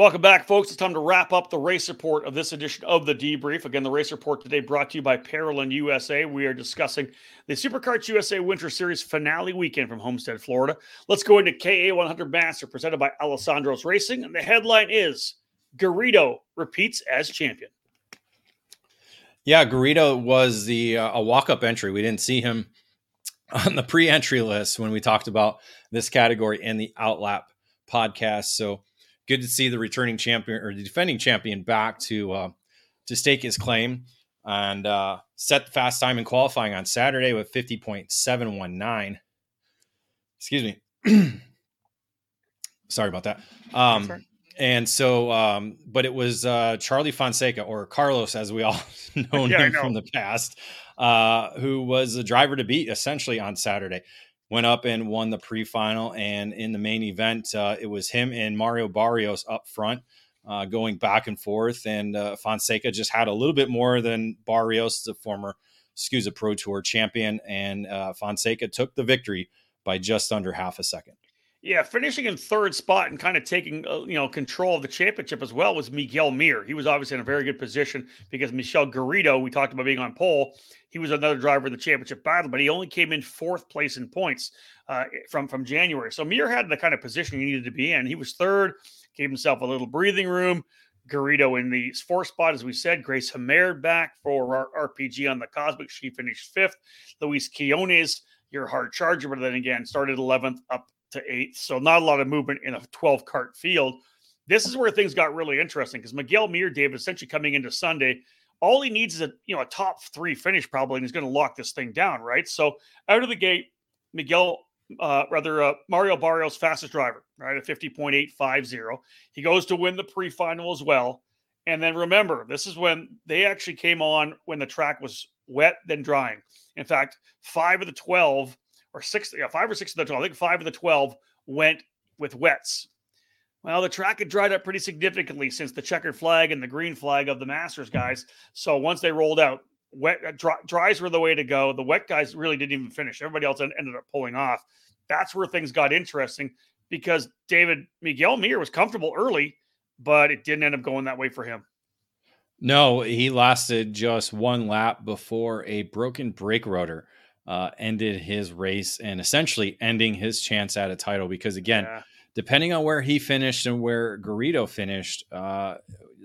Welcome back, folks. It's time to wrap up the race report of this edition of the debrief. Again, the race report today brought to you by Parolin USA. We are discussing the SuperKarts USA Winter Series finale weekend from Homestead, Florida. Let's go into KA 100 Master presented by Alessandro's Racing. And the headline is Garrido repeats as champion. Yeah, Garrido was the uh, a walk up entry. We didn't see him on the pre entry list when we talked about this category in the Outlap podcast. So good to see the returning champion or the defending champion back to uh, to stake his claim and uh, set the fast time in qualifying on Saturday with 50.719. Excuse me. Sorry about that. Um, and so, um, but it was uh, Charlie Fonseca or Carlos, as we all know yeah, him know. from the past, uh, who was the driver to beat essentially on Saturday. Went up and won the pre-final, and in the main event, uh, it was him and Mario Barrios up front, uh, going back and forth. And uh, Fonseca just had a little bit more than Barrios, the former SKUSA Pro Tour champion, and uh, Fonseca took the victory by just under half a second. Yeah, finishing in third spot and kind of taking uh, you know control of the championship as well was Miguel Mir. He was obviously in a very good position because Michel Garrido, we talked about being on pole, he was another driver in the championship battle, but he only came in fourth place in points uh, from from January. So Mir had the kind of position he needed to be in. He was third, gave himself a little breathing room. Garrido in the fourth spot, as we said. Grace Hammer back for our RPG on the Kosmic. She finished fifth. Luis Quiones, your hard charger, but then again started 11th up to eighth. So not a lot of movement in a 12 kart field. This is where things got really interesting because Miguel Mir, David, essentially coming into Sunday, all he needs is a you know a top three finish probably, and he's going to lock this thing down, right? So out of the gate, Miguel, uh, rather uh, Mario Barrios, fastest driver, right at 50.850. He goes to win the pre-final as well. And then remember, this is when they actually came on when the track was wet, then drying. In fact, five of the 12 or six, yeah, five or six of the 12, I think five of the 12 went with wets. Well, the track had dried up pretty significantly since the checkered flag and the green flag of the Masters guys. So once they rolled out, wet uh, dry, dries were the way to go. The wet guys really didn't even finish. Everybody else ended up pulling off. That's where things got interesting because David Miguel Mir was comfortable early, but it didn't end up going that way for him. No, he lasted just one lap before a broken brake rotor uh, ended his race and essentially ending his chance at a title. Because again, yeah. Depending on where he finished and where Garrido finished, uh,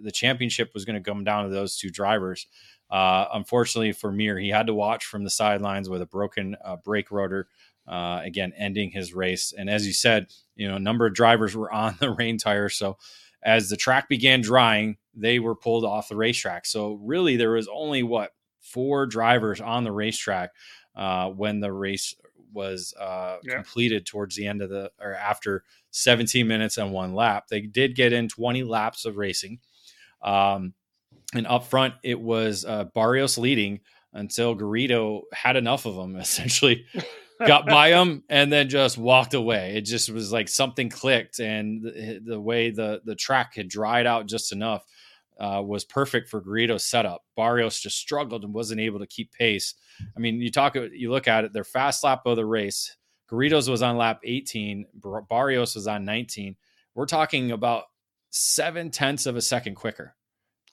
the championship was going to come down to those two drivers. Uh, unfortunately for Mir, he had to watch from the sidelines with a broken uh, brake rotor. Uh, again, ending his race. And as you said, you know, a number of drivers were on the rain tires. So as the track began drying, they were pulled off the racetrack. So really, there was only what four drivers on the racetrack uh, when the race was uh, yeah. completed towards the end of the or after 17 minutes and one lap. They did get in 20 laps of racing. Um, and up front, it was uh, Barrios leading until Garrido had enough of them, essentially got by him and then just walked away. It just was like something clicked, and the, the way the, the track had dried out just enough uh, was perfect for Garrido's setup. Barrios just struggled and wasn't able to keep pace. I mean, you talk, you look at it, their fast lap of the race. Garrido's was on lap 18, Barrios was on 19. We're talking about seven tenths of a second quicker.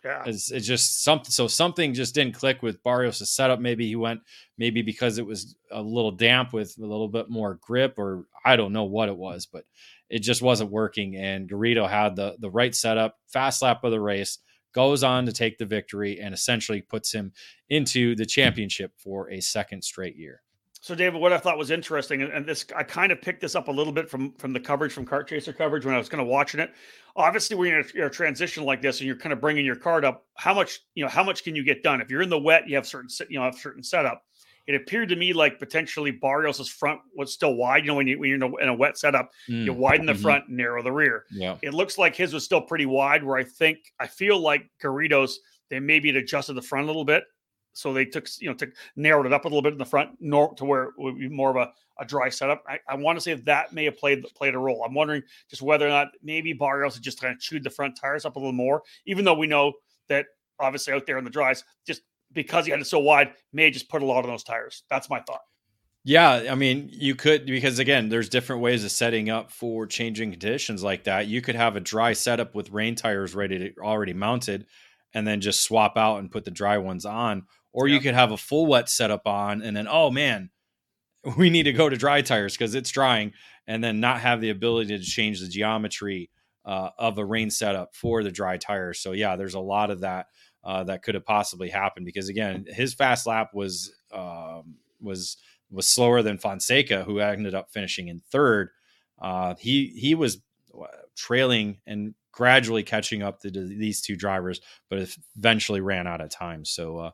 Yeah, it's, it's just something. So something just didn't click with Barrios' setup. Maybe he went, maybe because it was a little damp with a little bit more grip, or I don't know what it was, but it just wasn't working. And Garrido had the the right setup, fast lap of the race goes on to take the victory and essentially puts him into the championship for a second straight year. So, David, what I thought was interesting, and this I kind of picked this up a little bit from from the coverage from Kart Chaser coverage when I was kind of watching it. Obviously, when you're in a, a transition like this and you're kind of bringing your card up, how much you know, how much can you get done? If you're in the wet, you have certain you know have certain setup it appeared to me like potentially Barrios's front was still wide. You know, when, you, when you're in a, in a wet setup, mm. you widen the mm-hmm. front, narrow the rear. Yeah. It looks like his was still pretty wide, where I think, I feel like Garrido's, they maybe had adjusted the front a little bit. So they took, you know, took narrowed it up a little bit in the front, nor, to where it would be more of a, a dry setup. I, I want to say that may have played played a role. I'm wondering just whether or not maybe Barrios had just kind of chewed the front tires up a little more, even though we know that obviously out there in the dries, just because he had it so wide, may just put a lot of those tires. That's my thought. Yeah, I mean, you could because again, there's different ways of setting up for changing conditions like that. You could have a dry setup with rain tires ready to already mounted, and then just swap out and put the dry ones on, or yeah. you could have a full wet setup on, and then oh man, we need to go to dry tires because it's drying, and then not have the ability to change the geometry uh, of a rain setup for the dry tires. So yeah, there's a lot of that uh, that could have possibly happened because again, his fast lap was um, was was slower than Fonseca, who ended up finishing in third. Uh, he he was trailing and gradually catching up to these two drivers, but eventually ran out of time. So, uh,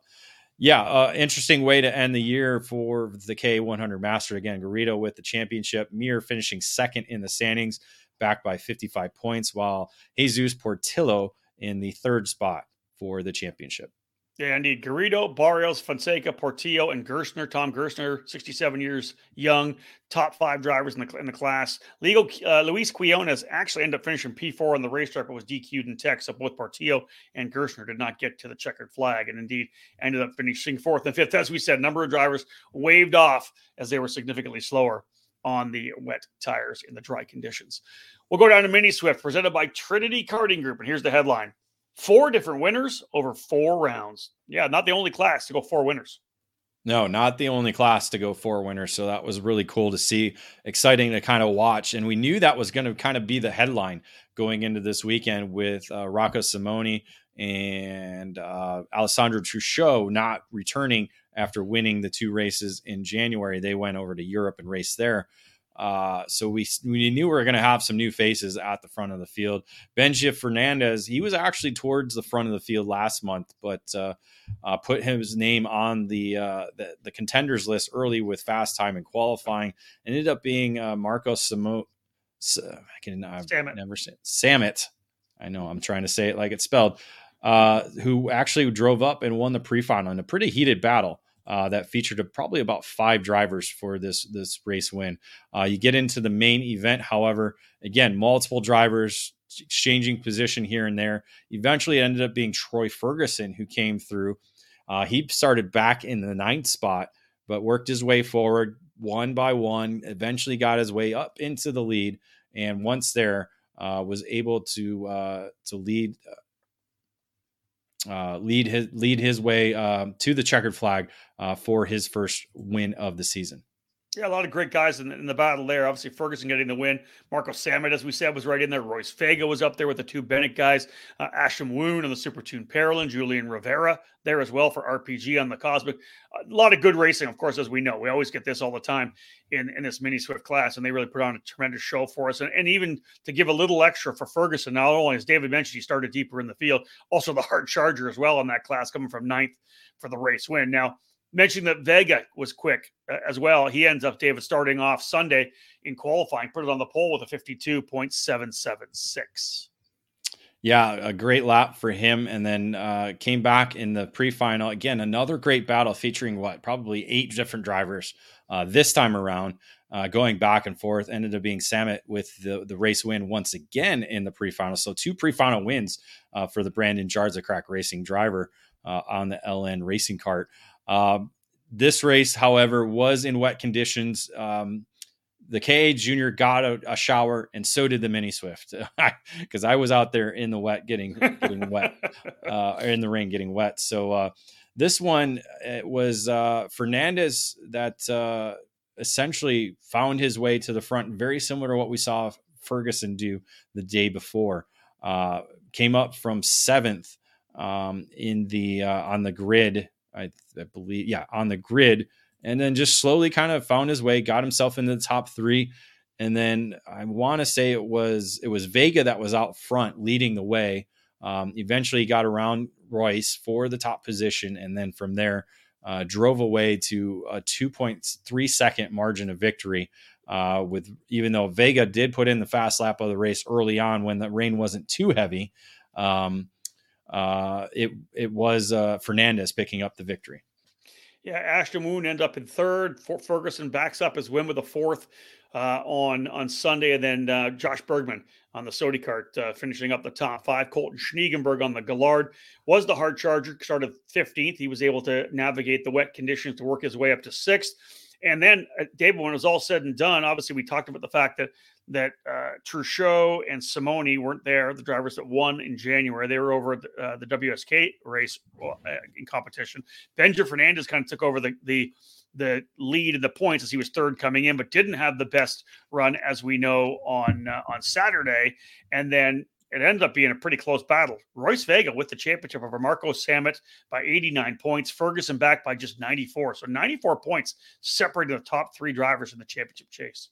yeah, uh, interesting way to end the year for the K100 Master. Again, Garrido with the championship, Mir finishing second in the standings, backed by 55 points, while Jesus Portillo in the third spot for the championship. Yeah, indeed. Garrido, Barrios, Fonseca, Portillo, and Gerstner. Tom Gerstner, 67 years young, top five drivers in the, in the class. Legal uh, Luis Quiones actually ended up finishing P4 on the racetrack, but was DQ'd in tech. So both Portillo and Gerstner did not get to the checkered flag, and indeed ended up finishing fourth and fifth. As we said, number of drivers waved off as they were significantly slower on the wet tires in the dry conditions. We'll go down to Mini Swift, presented by Trinity Karting Group, and here's the headline. Four different winners over four rounds. Yeah, not the only class to go four winners. No, not the only class to go four winners. So that was really cool to see, exciting to kind of watch. And we knew that was going to kind of be the headline going into this weekend with uh, Rocco Simoni and uh, Alessandro Truchot not returning after winning the two races in January. They went over to Europe and raced there. Uh, so we we knew we were going to have some new faces at the front of the field. Benji Fernandez, he was actually towards the front of the field last month, but uh, uh, put his name on the, uh, the, the contenders list early with fast time and qualifying. Ended up being uh, Marco Samo. I can I've Samet. never say Samet. I know I'm trying to say it like it's spelled. Uh, who actually drove up and won the pre-final in a pretty heated battle uh, that featured a, probably about five drivers for this this race win. Uh, you get into the main event, however, again, multiple drivers exchanging position here and there. Eventually, it ended up being Troy Ferguson who came through. Uh, he started back in the ninth spot, but worked his way forward one by one. Eventually, got his way up into the lead, and once there, uh, was able to uh, to lead uh, lead his lead his way uh, to the checkered flag uh, for his first win of the season. Yeah, a lot of great guys in the, in the battle there. Obviously, Ferguson getting the win. Marco Samet, as we said, was right in there. Royce Vega was up there with the two Bennett guys. Uh, Ashton Moon on the Super Tune Parolin. Julian Rivera there as well for RPG on the Kosmic. A lot of good racing, of course, as we know. We always get this all the time in, in this mini Swift class, and they really put on a tremendous show for us. And, and even to give a little extra for Ferguson, not only, as David mentioned, he started deeper in the field, also the hard charger as well in that class, coming from ninth for the race win. Now, mentioned that Vega was quick uh, as well. He ends up, David, starting off Sunday in qualifying, put it on the pole with a 52.776. Yeah, a great lap for him. And then uh, came back in the pre final. Again, another great battle featuring what? Probably eight different drivers uh, this time around. Uh, going back and forth, ended up being Samet with the, the race win once again in the pre final. So, two pre final wins uh, for the Brandon Jarzakrak racing driver uh, on the LN racing kart. Uh, this race, however, was in wet conditions. Um, the KA Junior got a, a, shower, and so did the Mini Swift, because I was out there in the wet, getting getting wet, uh, in the rain, getting wet. So uh, this one it was uh, Fernandez that uh, essentially found his way to the front, very similar to what we saw Ferguson do the day before. Uh, came up from seventh um, in the uh, on the grid I, I believe, yeah, on the grid, and then just slowly kind of found his way, got himself into the top three, and then I want to say it was it was Vega that was out front leading the way. Um, eventually, got around Royce for the top position, and then from there uh, drove away to a 2.3 second margin of victory. Uh, with even though Vega did put in the fast lap of the race early on when the rain wasn't too heavy, um, uh, it it was uh, Fernandez picking up the victory. Yeah, Ashton Moon end up in third. Ferguson backs up his win with a fourth uh, on on Sunday, and then uh, Josh Bergman on the Sodi kart uh, finishing up the top five. Colton Schniegenberg on the Gillard was the hard charger, started 15th. He was able to navigate the wet conditions to work his way up to sixth. And then, uh, David, when it was all said and done, obviously we talked about the fact that that uh, Truchot and Simoni weren't there, the drivers that won in January. They were over the, uh, the WSK race uh, in competition. Benja Fernandez kind of took over the, the the lead in the points as he was third coming in, but didn't have the best run as we know on uh, on Saturday. And then it ended up being a pretty close battle. Royce Vega with the championship over Marco Samet by 89 points, Ferguson back by just 94. So 94 points separating the top three drivers in the championship chase.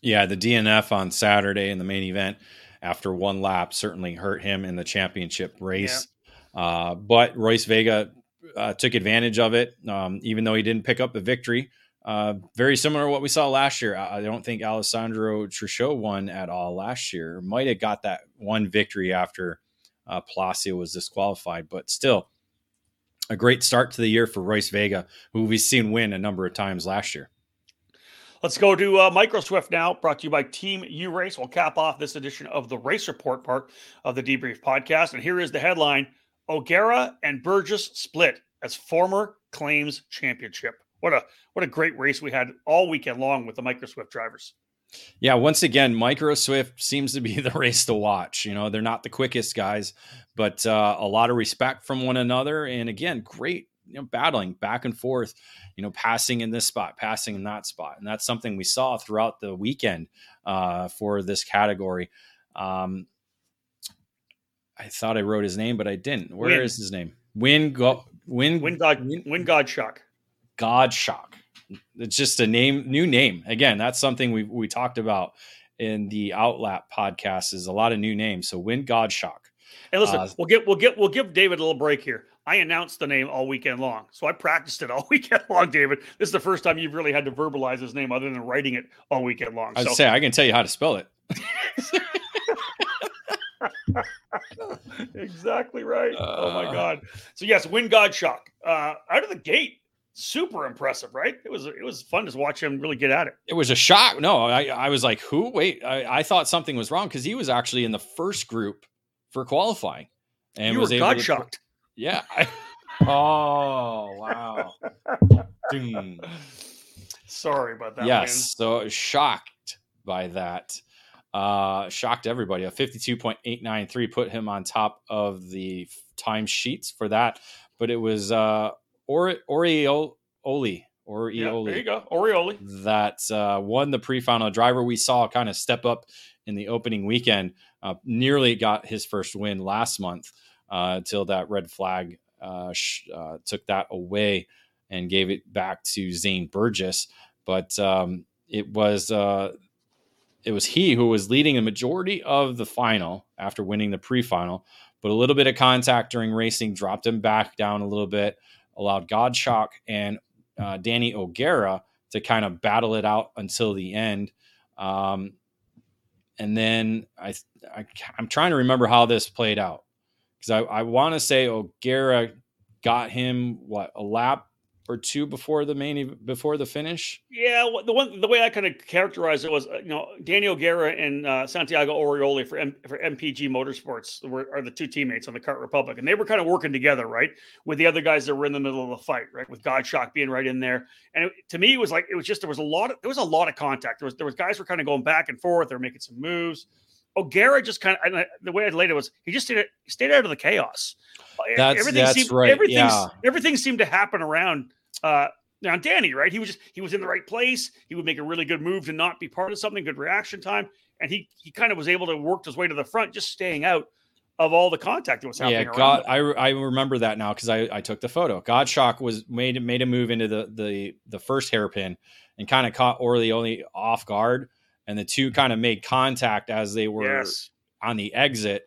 Yeah, the DNF on Saturday in the main event after one lap certainly hurt him in the championship race. Yeah. Uh, but Royce Vega uh, took advantage of it, um, even though he didn't pick up the victory. Uh, very similar to what we saw last year. I don't think Alessandro Truchot won at all last year. Might have got that one victory after uh, Palacio was disqualified, but still a great start to the year for Royce Vega, who we've seen win a number of times last year. Let's go to uh, Micro Swift now, brought to you by Team U Race. We'll cap off this edition of the Race Report part of the Debrief podcast. And here is the headline O'Gara and Burgess split as former claims championship. What a what a great race we had all weekend long with the Micro Swift drivers. Yeah, once again, Micro Swift seems to be the race to watch. You know, they're not the quickest guys, but uh, a lot of respect from one another. And again, great you know, battling back and forth, you know, passing in this spot, passing in that spot. And that's something we saw throughout the weekend uh, for this category. Um, I thought I wrote his name, but I didn't. Where Win. is his name? Win, go, win, win, God, win, win God shock. God shock. It's just a name, new name. Again, that's something we we talked about in the Outlap podcast. Is a lot of new names. So Win God shock. And listen, uh, we'll get we'll get we'll give David a little break here. I announced the name all weekend long, so I practiced it all weekend long. David, this is the first time you've really had to verbalize his name other than writing it all weekend long. I'd so. say I can tell you how to spell it. exactly right. Uh, oh my uh. God. So yes, Win God shock uh, out of the gate super impressive, right? It was it was fun to watch him really get at it. It was a shock. No, I, I was like, who? Wait, I, I thought something was wrong because he was actually in the first group for qualifying, and you was were God shocked. Yeah. I, oh wow. Sorry about that. Yes, so shocked by that. Uh, shocked everybody. A fifty-two point eight nine three put him on top of the time sheets for that, but it was uh or Orioli or yeah, there you go, Orioli that uh, won the pre-final driver we saw kind of step up in the opening weekend. Uh, nearly got his first win last month uh, until that red flag uh, sh- uh, took that away and gave it back to Zane Burgess. But um, it was uh, it was he who was leading a majority of the final after winning the pre-final. But a little bit of contact during racing dropped him back down a little bit allowed Godshock and uh, Danny O'Gara to kind of battle it out until the end. Um, and then I, I am trying to remember how this played out because I, I want to say O'Gara got him what a lap or two before the main before the finish. Yeah, the one the way I kind of characterized it was uh, you know Daniel Guerra and uh, Santiago Orioli for M, for MPG Motorsports were, are the two teammates on the Kart Republic, and they were kind of working together, right, with the other guys that were in the middle of the fight, right, with Godshock being right in there. And it, to me, it was like it was just there was a lot of there was a lot of contact. There was there was guys were kind of going back and forth. They were making some moves. O'Gara just kind of the way I laid it was he just stayed, stayed out of the chaos. That's, everything that's seemed, right. Yeah. everything seemed to happen around uh, now Danny, right? He was just he was in the right place. He would make a really good move to not be part of something, good reaction time, and he he kind of was able to work his way to the front, just staying out of all the contact that was happening. Yeah, God, I, I remember that now because I, I took the photo. Godshock was made made a move into the the the first hairpin and kind of caught Orioli off guard, and the two kind of made contact as they were yes. on the exit.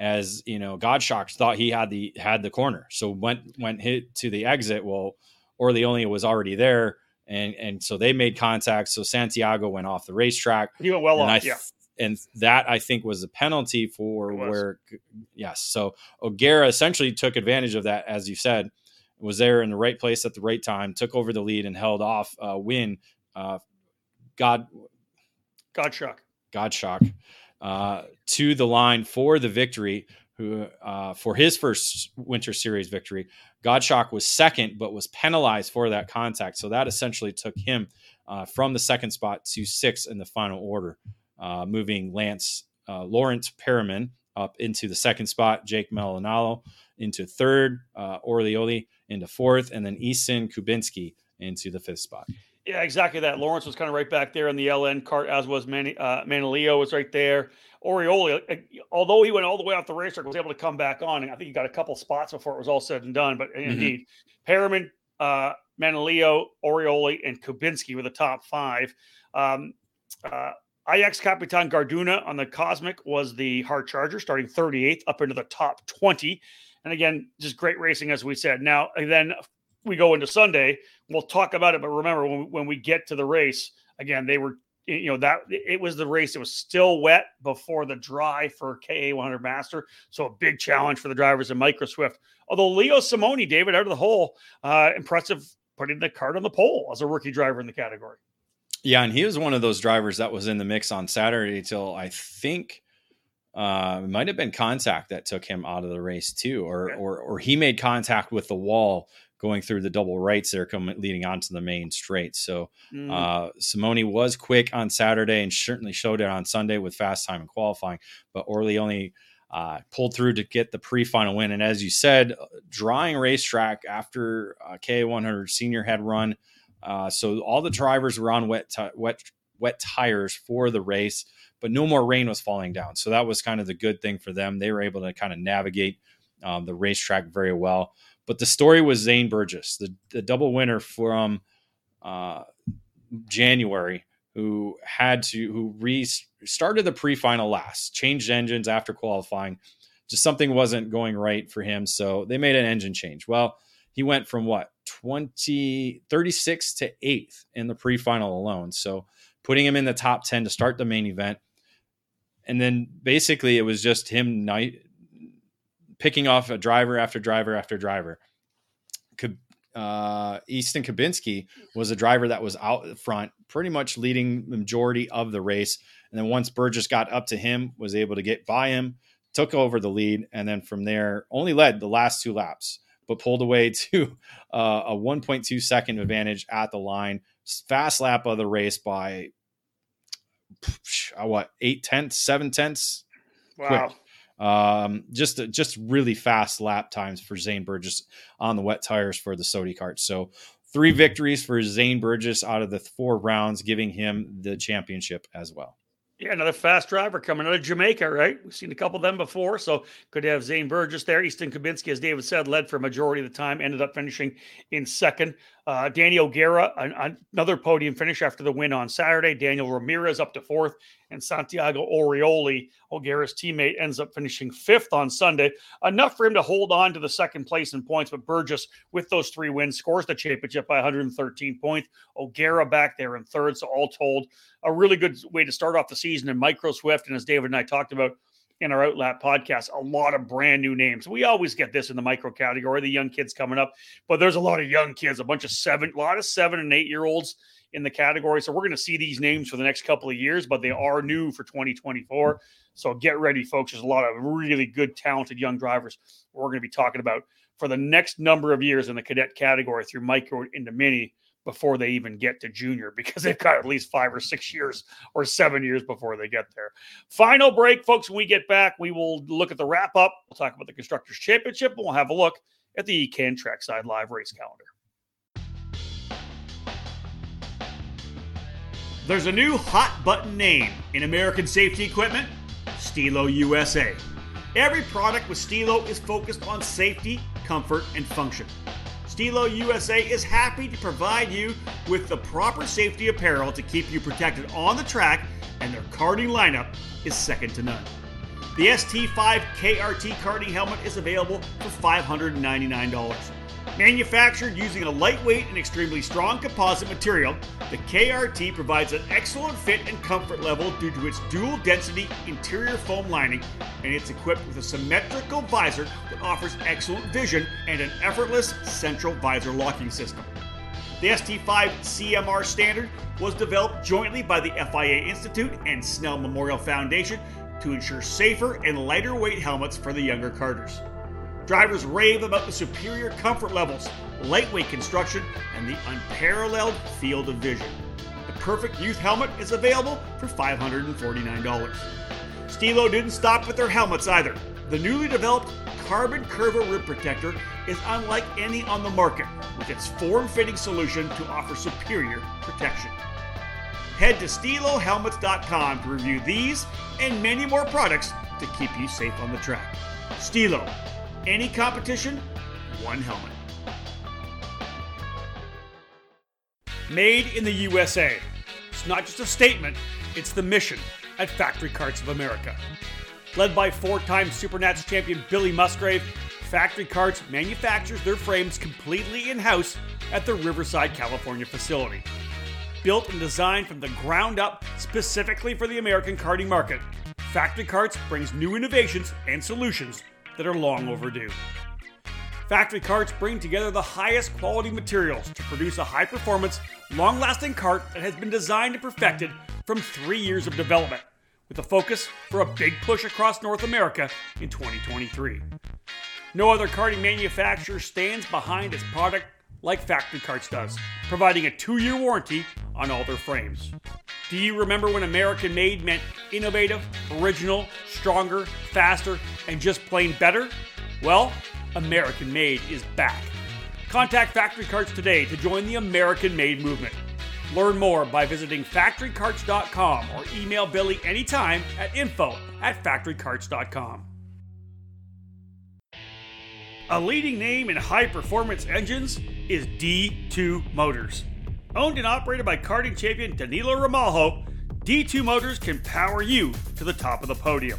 As you know, Godshock thought he had the had the corner, so went went hit to the exit. Well, Orioli was already there, and and so they made contact. So Santiago went off the racetrack. He went well off, yeah. And that I think was a penalty for where, yes. So O'Gara essentially took advantage of that, as you said, was there in the right place at the right time, took over the lead and held off uh, win. Uh, God, God shock, God shock, uh, to the line for the victory who uh, for his first Winter Series victory. Godshock was second, but was penalized for that contact. So that essentially took him uh, from the second spot to sixth in the final order, uh, moving Lance uh, Lawrence Perriman up into the second spot, Jake Melinalo into third, uh, into fourth, and then Easton Kubinski into the fifth spot. Yeah, exactly that. Lawrence was kind of right back there in the LN kart, as was Manny, uh, Manilio was right there. Orioli, uh, although he went all the way off the racetrack, was able to come back on. And I think he got a couple spots before it was all said and done. But mm-hmm. indeed, Perriman, uh, Manilio, Orioli, and Kubinski were the top five. Um, uh, Ajax Capitan Garduna on the Kosmic was the hard charger, starting 38th up into the top 20. And again, just great racing, as we said. Now, then we go into Sunday. We'll talk about it, but remember when, when we get to the race, again, they were you know that it was the race it was still wet before the dry for ka 100 master so a big challenge for the drivers in micro swift although leo simoni david out of the hole uh impressive putting the card on the pole as a rookie driver in the category yeah and he was one of those drivers that was in the mix on saturday till i think uh, it might have been contact that took him out of the race too, or or or he made contact with the wall going through the double rights there, coming leading onto the main straight. So mm. uh, Simoni was quick on Saturday and certainly showed it on Sunday with fast time and qualifying. But Orioli uh, pulled through to get the pre-final win. And as you said, uh, drawing racetrack after uh, K100 Senior had run, uh, so all the drivers were on wet t- wet wet tires for the race, but no more rain was falling down. So that was kind of the good thing for them. They were able to kind of navigate um, the racetrack very well. But the story was Zane Burgess, the, the double winner from uh, January, who had to who restarted the pre-final last, changed engines after qualifying. Just something wasn't going right for him, so they made an engine change. Well, he went from what 20 36 to 8th in the pre-final alone. So putting him in the top 10 to start the main event. And then basically it was just him night picking off a driver after driver after driver. Uh, Easton Kubinski was a driver that was out front, pretty much leading the majority of the race. And then once Burgess got up to him, was able to get by him, took over the lead, and then from there only led the last two laps, but pulled away to uh, a 1.2 second advantage at the line. Fast lap of the race by what eight tenths, seven tenths. Wow. Quick. Um, just just really fast lap times for Zane Burgess on the wet tires for the Sodi Kart. So three victories for Zane Burgess out of the four rounds, giving him the championship as well. Yeah, another fast driver coming out of Jamaica, right? We've seen a couple of them before, so good to have Zane Burgess there. Easton Kubinski, as David said, led for a majority of the time, ended up finishing in second. Uh, O'Gara, an, another podium finish after the win on Saturday. Daniel Ramirez up to fourth, and Santiago Orioli, O'Gara's teammate, ends up finishing fifth on Sunday. Enough for him to hold on to the second place in points, but Burgess, with those three wins, scores the championship by 113 points. O'Gara back there in third, so all told, a really good way to start off the season in Micro Swift. And as David and I talked about, in our Outlap podcast, a lot of brand new names. We always get this in the micro category, the young kids coming up, but there's a lot of young kids, a bunch of seven, a lot of seven and eight year olds in the category. So we're going to see these names for the next couple of years, but they are new for 2024. So get ready, folks. There's a lot of really good, talented young drivers we're going to be talking about for the next number of years in the cadet category through micro into mini before they even get to junior because they've got at least five or six years or seven years before they get there. Final break, folks. When we get back, we will look at the wrap up. We'll talk about the Constructors Championship and we'll have a look at the EKN Trackside Live race calendar. There's a new hot button name in American safety equipment Stilo USA. Every product with Stilo is focused on safety, comfort, and function. Stilo USA is happy to provide you with the proper safety apparel to keep you protected on the track, and their karting lineup is second to none. The ST5 KRT karting helmet is available for $599. Manufactured using a lightweight and extremely strong composite material, the KRT provides an excellent fit and comfort level due to its dual density interior foam lining, and it's equipped with a symmetrical visor that offers excellent vision and an effortless central visor locking system. The ST5 CMR standard was developed jointly by the FIA Institute and Snell Memorial Foundation to ensure safer and lighter weight helmets for the younger karters. Drivers rave about the superior comfort levels, lightweight construction, and the unparalleled field of vision. The perfect youth helmet is available for $549. Stilo didn't stop with their helmets either. The newly developed Carbon Curva Rib Protector is unlike any on the market, with its form-fitting solution to offer superior protection. Head to StiloHelmets.com to review these and many more products to keep you safe on the track. Stilo, any competition, one helmet. Made in the USA. It's not just a statement, it's the mission at Factory Karts of America. Led by four time Supernats champion Billy Musgrave, Factory Karts manufactures their frames completely in house at the Riverside, California facility. Built and designed from the ground up specifically for the American karting market, Factory Karts brings new innovations and solutions that are long overdue. Factory Karts bring together the highest quality materials to produce a high performance, long lasting cart that has been designed and perfected from three years of development, with a focus for a big push across North America in 2023. No other karting manufacturer stands behind its product like Factory Karts does, providing a two year warranty on all their frames. Do you remember when American made meant innovative, original, stronger, faster, and just plain better? Well, American Made is back. Contact Factory Karts today to join the American Made movement. Learn more by visiting factorykarts.com or email Billy anytime at info at factorykarts.com. A leading name in high performance engines is D2 Motors. Owned and operated by karting champion Danilo Ramalho, D2 Motors can power you to the top of the podium.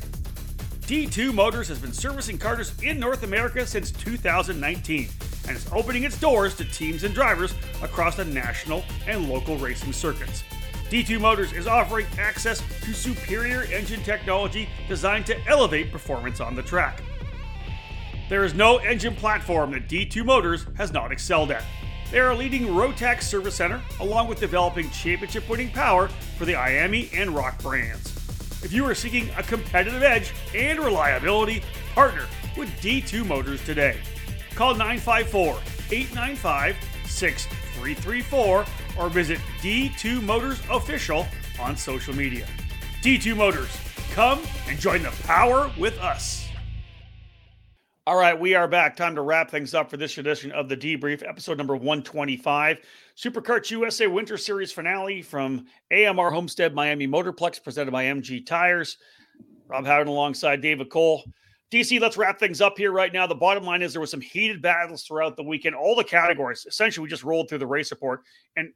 D2 Motors has been servicing karters in North America since 2019 and is opening its doors to teams and drivers across the national and local racing circuits. D2 Motors is offering access to superior engine technology designed to elevate performance on the track. There is no engine platform that D2 Motors has not excelled at. They are a leading Rotax service center, along with developing championship winning power for the IAME and ROK brands. If you are seeking a competitive edge and reliability, partner with D2 Motors today. Call 954 895 6334 or visit D2 Motors Official on social media. D2 Motors, come and join the power with us. All right, we are back. Time to wrap things up for this edition of the debrief, episode number 125. SuperKarts USA Winter Series finale from AMR Homestead Miami Motorplex, presented by MG Tires. Rob Howden alongside David Cole. DC, let's wrap things up here right now. The bottom line is there was some heated battles throughout the weekend. All the categories, essentially, we just rolled through the race report, and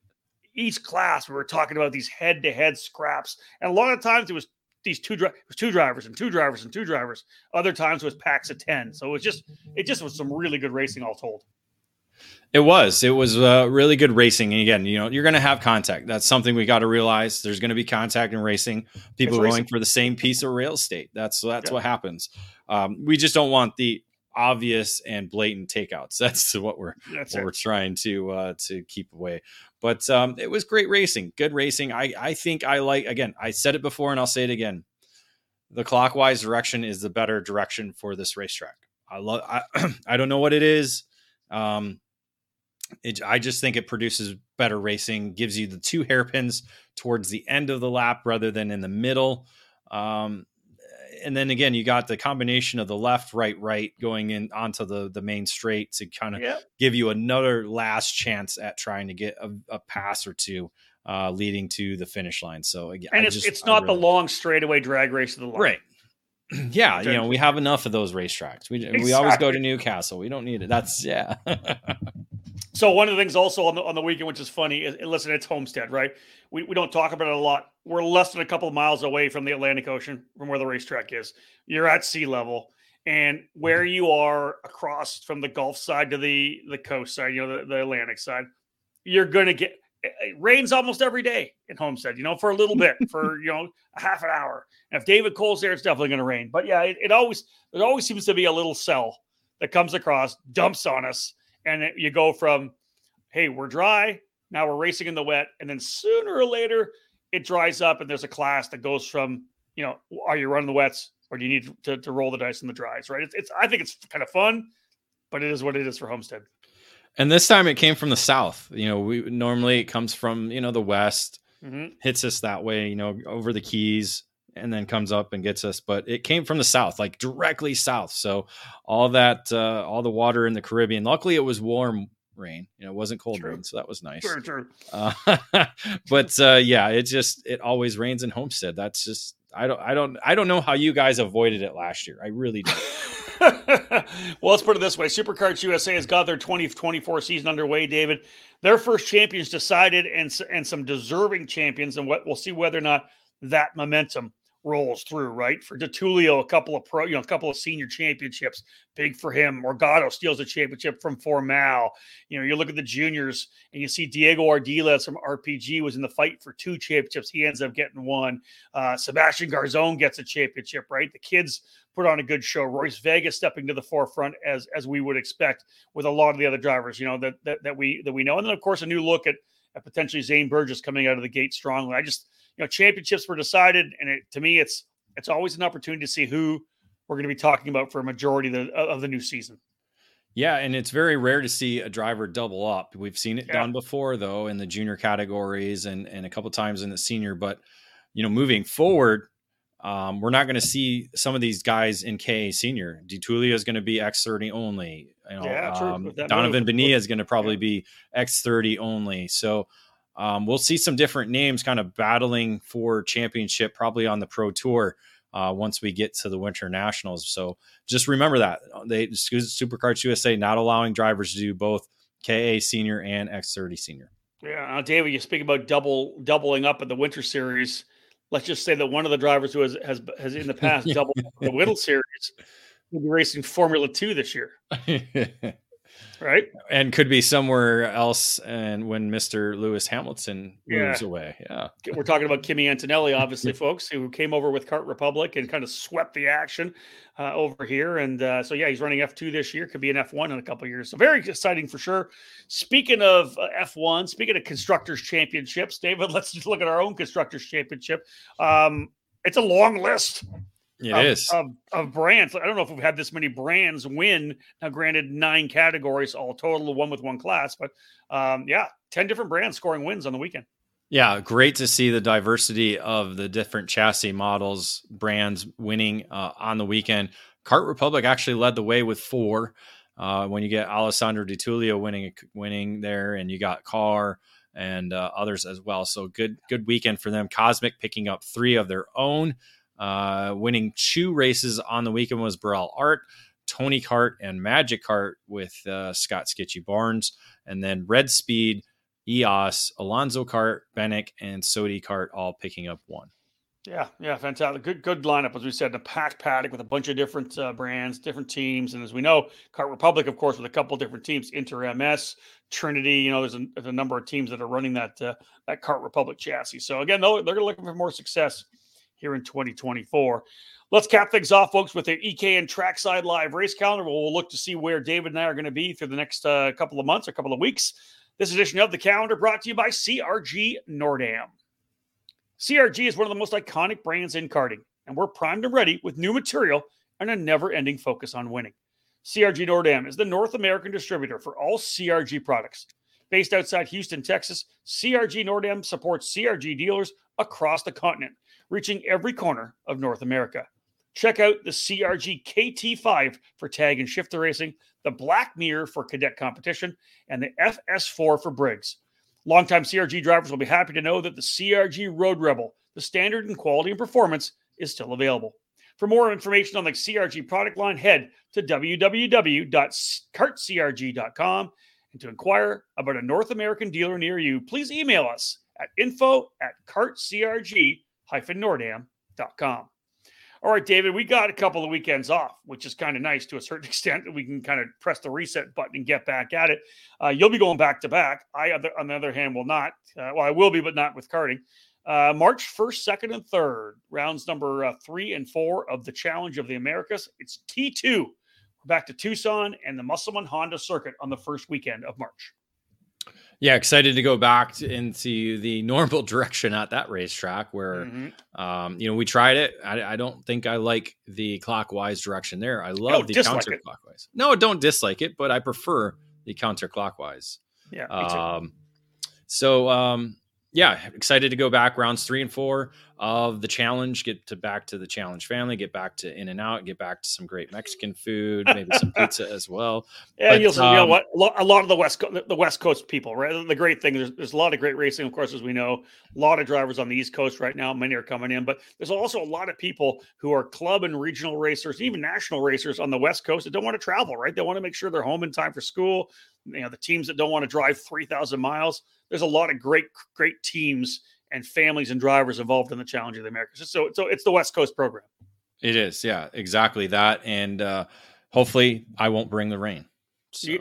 each class we were talking about these head-to-head scraps, and a lot of times it was these two it was two drivers and two drivers and two drivers. Other times it was packs of ten. So it was just it just was some really good racing all told. It was. It was uh, really good racing. And again, you know, you're going to have contact. That's something we got to realize. There's going to be contact in racing. People it's going racing. for the same piece of real estate. That's that's yeah. what happens. Um, we just don't want the obvious and blatant takeouts. That's what we're that's what we're trying to uh, to keep away. But um, it was great racing, good racing. I I think I like again. I said it before and I'll say it again. The clockwise direction is the better direction for this racetrack. I love. I, I don't know what it is. Um, it, I just think it produces better racing, gives you the two hairpins towards the end of the lap rather than in the middle. Um, and then again, you got the combination of the left, right, right going in onto the the main straight to kind of yep. give you another last chance at trying to get a, a pass or two, uh, leading to the finish line. So again, and I it's just, it's not really, the long straightaway drag race of the line. right? yeah, you know, we have enough of those racetracks. We exactly. we always go to Newcastle. We don't need it. That's yeah. So one of the things also on the on the weekend, which is funny, is listen, it's Homestead, right? We we don't talk about it a lot. We're less than a couple of miles away from the Atlantic Ocean, from where the racetrack is. You're at sea level, and where mm-hmm. you are across from the Gulf side to the the coast side, you know, the, the Atlantic side, you're gonna get eh, eh, it rains almost every day in Homestead, you know, for a little bit, for you know, a half an hour. And if David Cole's there, it's definitely going to rain. But yeah, it, it, always there always seems to be a little cell that comes across, dumps on us, and it, you go from hey we're dry now we're racing in the wet and then sooner or later it dries up and there's a class that goes from you know are you running the wets or do you need to, to roll the dice in the dries? Right? It's, it's i think it's kind of fun but it is what it is for homestead. And this time it came from the south. You know we normally it comes from you know the west. Mm-hmm. hits us that way you know over the keys and then comes up and gets us but it came from the south like directly south. So all that uh, all the water in the caribbean luckily it was warm rain you know it wasn't cold true. rain so that was nice. True, true. Uh, but uh, yeah it just it always rains in homestead. That's just i don't i don't i don't know how you guys avoided it last year. I really don't. Well let's put it this way. SuperKarts USA has got their 2024 season underway david. Their first champions decided and and some deserving champions and what we'll see whether or not that momentum rolls through, right? For DiTullio, a couple of pro, you know, a couple of senior championships, big for him. Morgatto steals a championship from Formal. You know, you look at the juniors and you see Diego Ardiles from RPG was in the fight for two championships. He ends up getting one. Uh, Sebastian Garzon gets a championship, right? The kids put on a good show. Royce Vega stepping to the forefront as as we would expect with a lot of the other drivers, you know, that that, that we that we know. And then of course a new look at, at potentially Zane Burgess coming out of the gate strongly. I just you know, championships were decided, and it, to me, it's it's always an opportunity to see who we're going to be talking about for a majority of the, of the new season. Yeah, and it's very rare to see a driver double up. We've seen it yeah. done before, though, in the junior categories and and a couple times in the senior. But you know, moving forward, um, we're not going to see some of these guys in KA senior. DiTullio is going to be X30 only. You know, yeah, um, Donovan Benia is going to probably yeah. be X30 only. So um, we'll see some different names kind of battling for championship probably on the pro tour uh, once we get to the winter nationals. So just remember that they SuperKarts USA not allowing drivers to do both ka senior and x30 senior. Yeah uh, david you speak about double doubling up in the winter series. Let's just say that one of the drivers who has has, has in the past doubled the Whittle series will be racing formula 2 this year right? And could be somewhere else. And when Mr. Lewis Hamilton moves yeah. away, yeah, we're talking about Kimi Antonelli, obviously, folks, who came over with Kart Republic and kind of swept the action uh, over here. And uh, so, yeah, he's running F two this year. Could be an F one in a couple of years. So very exciting for sure. Speaking of uh, F one, speaking of constructors championships, David, let's just look at our own constructors championship. Um, it's a long list it of, is of, of, brands. I don't know if we've had this many brands win. Now, granted, nine categories all total, one with one class, but um, yeah, ten different brands scoring wins on the weekend. Yeah, great to see the diversity of the different chassis models, brands winning uh, on the weekend. Kart Republic actually led the way with four. Uh, when you get Alessandro DiTullio winning winning there, and you got Carr and uh, others as well. So good good weekend for them. Kosmic picking up three of their own. Uh, winning two races on the weekend was Birel ART, Tony Kart, and Magic Kart with uh, Scott Sketchy Barnes. And then Redspeed, EOS, Alonso Kart, Benik, and Sodi Kart all picking up one. Yeah, yeah, fantastic. Good, good lineup, as we said, a packed paddock with a bunch of different uh, brands, different teams, and as we know, Kart Republic, of course, with a couple different teams, Inter MS, Trinity. You know, there's a, there's a number of teams that are running that uh, that Kart Republic chassis. So again, they're, they're looking for more success here in 2024. Let's cap things off, folks, with the EKN Trackside Live race calendar. We'll look to see where David and I are going to be through the next uh, couple of months, a couple of weeks. This edition of the calendar brought to you by CRG Nordam. CRG is one of the most iconic brands in karting, and we're primed and ready with new material and a never ending focus on winning. CRG Nordam is the North American distributor for all CRG products. Based outside Houston, Texas, CRG Nordam supports CRG dealers across the continent reaching every corner of North America. Check out the CRG KT5 for tag and shifter racing, the Black Mirror for cadet competition, and the FS4 for Briggs. Longtime CRG drivers will be happy to know that the CRG Road Rebel, the standard in quality and performance, is still available. For more information on the CRG product line, head to www.kartcrg.com. And to inquire about a North American dealer near you, please email us at info at kartcrg.com nordam.com. All right, David, we got a couple of weekends off, which is kind of nice to a certain extent that we can kind of press the reset button and get back at it. Uh, you'll be going back to back. I, on the other hand, will not. Uh, well, I will be, but not with karting. Uh, March 1st, 2nd, and 3rd, rounds number uh, three and four of the Challenge of the Americas. It's T2. We're back to Tucson and the Musselman Honda circuit on the first weekend of March. Yeah, excited to go back to, into the normal direction at that racetrack where, mm-hmm. um, you know, we tried it. I, I, don't think I like the clockwise direction there. I love the counterclockwise. It. No, I don't dislike it, but I prefer the counterclockwise. Yeah. Um, so, um, yeah, excited to go back rounds three and four of the challenge. Get to back to the challenge family. Get back to In and Out. Get back to some great Mexican food, maybe some pizza as well. Yeah, but, you'll um, you know um, what? A lot of the west Co- the West Coast people, right? The great thing there's, there's a lot of great racing, of course, as we know. A lot of drivers on the East Coast right now. Many are coming in, but there's also a lot of people who are club and regional racers, even national racers on the West Coast that don't want to travel. Right? They want to make sure they're home in time for school. You know, the teams that don't want to drive three thousand miles there's a lot of great, great teams and families and drivers involved in the Challenge of the Americas. So, so it's the West Coast program. It is, yeah, exactly that, and uh, hopefully, I won't bring the rain. So.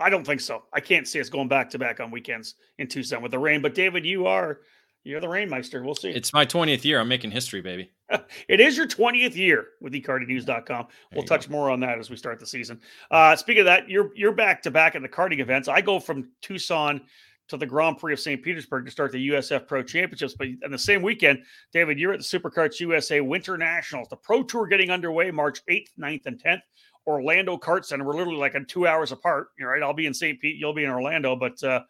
I don't think so. I can't see us going back to back on weekends in Tucson with the rain. But David, you are you're the rainmeister. We'll see. It's my 20th year. I'm making history, baby. it is your 20th year with ekartingnews.com. We'll touch go. more on that as we start the season. Uh, speaking of that, you're you're back to back at the karting events. I go from Tucson to the Grand Prix of St. Petersburg to start the USF Pro Championships. But in the same weekend, David, you're at the SuperKarts USA Winter Nationals. The Pro Tour getting underway March 8th, 9th, and 10th. Orlando Kart Center. We're literally like in two hours apart. You're right. I'll be in St. Pete. You'll be in Orlando. But uh,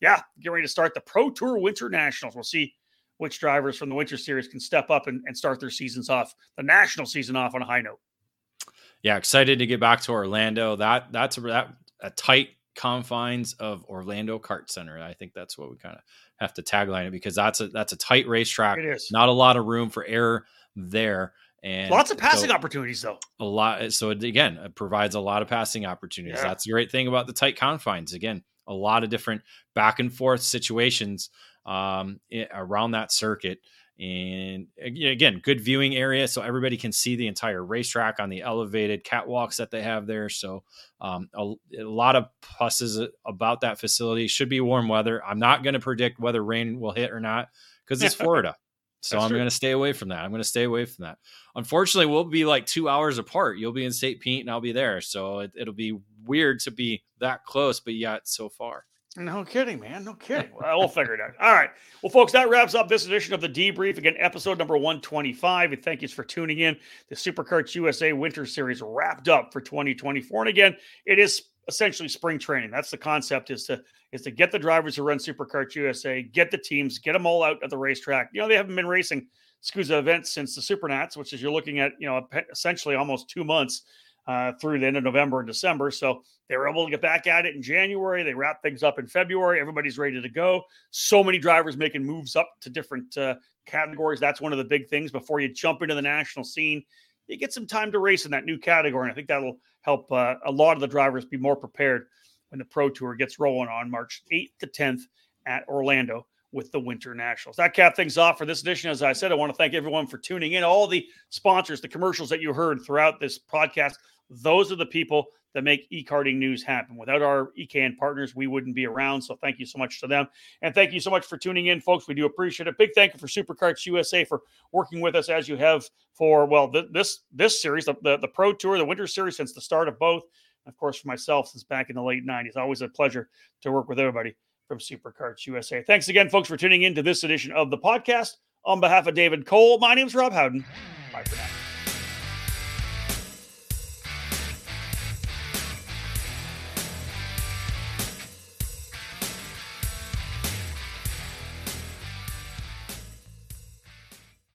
yeah, get ready to start the Pro Tour Winter Nationals. We'll see which drivers from the Winter Series can step up and, and start their seasons off, the national season off on a high note. Yeah, excited to get back to Orlando. That that's a, that a tight confines of Orlando Kart Center. I think that's what we kind of have to tagline it because that's a that's a tight racetrack. It is not a lot of room for error there. And lots of passing so, opportunities, though. A lot. So again, it provides a lot of passing opportunities. Yeah. That's the great thing about the tight confines. Again, a lot of different back and forth situations um, around that circuit. And again, good viewing area, so everybody can see the entire racetrack on the elevated catwalks that they have there. So, um, a, a, lot of pluses about that facility. Should be warm weather. I'm not going to predict whether rain will hit or not because it's Florida. So That's I'm going to stay away from that. I'm going to stay away from that. Unfortunately, we'll be like two hours apart. You'll be in St. Pete and I'll be there. So it, will be weird to be that close, but yet so far. No kidding, man. No kidding. Well, we'll figure it out. All right. Well, folks, that wraps up this edition of the debrief. Again, episode number 125. And thank you for tuning in. The SuperKarts USA Winter Series wrapped up for 2024. And again, it is essentially spring training. That's the concept is to is to get the drivers who run SuperKarts USA, get the teams, get them all out at the racetrack. You know, they haven't been racing SKUSA events since the Supernats, which is you're looking at, you know, essentially almost two months uh, through the end of November and December. So they were able to get back at it in January. They wrap things up in February. Everybody's ready to go. So many drivers making moves up to different uh, categories. That's one of the big things before you jump into the national scene. You get some time to race in that new category. And I think that'll help uh, a lot of the drivers be more prepared when the Pro Tour gets rolling on March 8th to 10th at Orlando with the Winter Nationals. That cap things off for this edition. As I said, I want to thank everyone for tuning in. All the sponsors, the commercials that you heard throughout this podcast, those are the people that make e-karting news happen. Without our EKN partners, we wouldn't be around. So thank you so much to them. And thank you so much for tuning in, folks. We do appreciate it. Big thank you for SuperKarts USA for working with us as you have for, well, th- this this series, the, the, the Pro Tour, the Winter Series, since the start of both. Of course, for myself, since back in the late 90s. Always a pleasure to work with everybody from SuperKarts USA. Thanks again, folks, for tuning in to this edition of the podcast. On behalf of David Cole, my name is Rob Howden. Bye for now.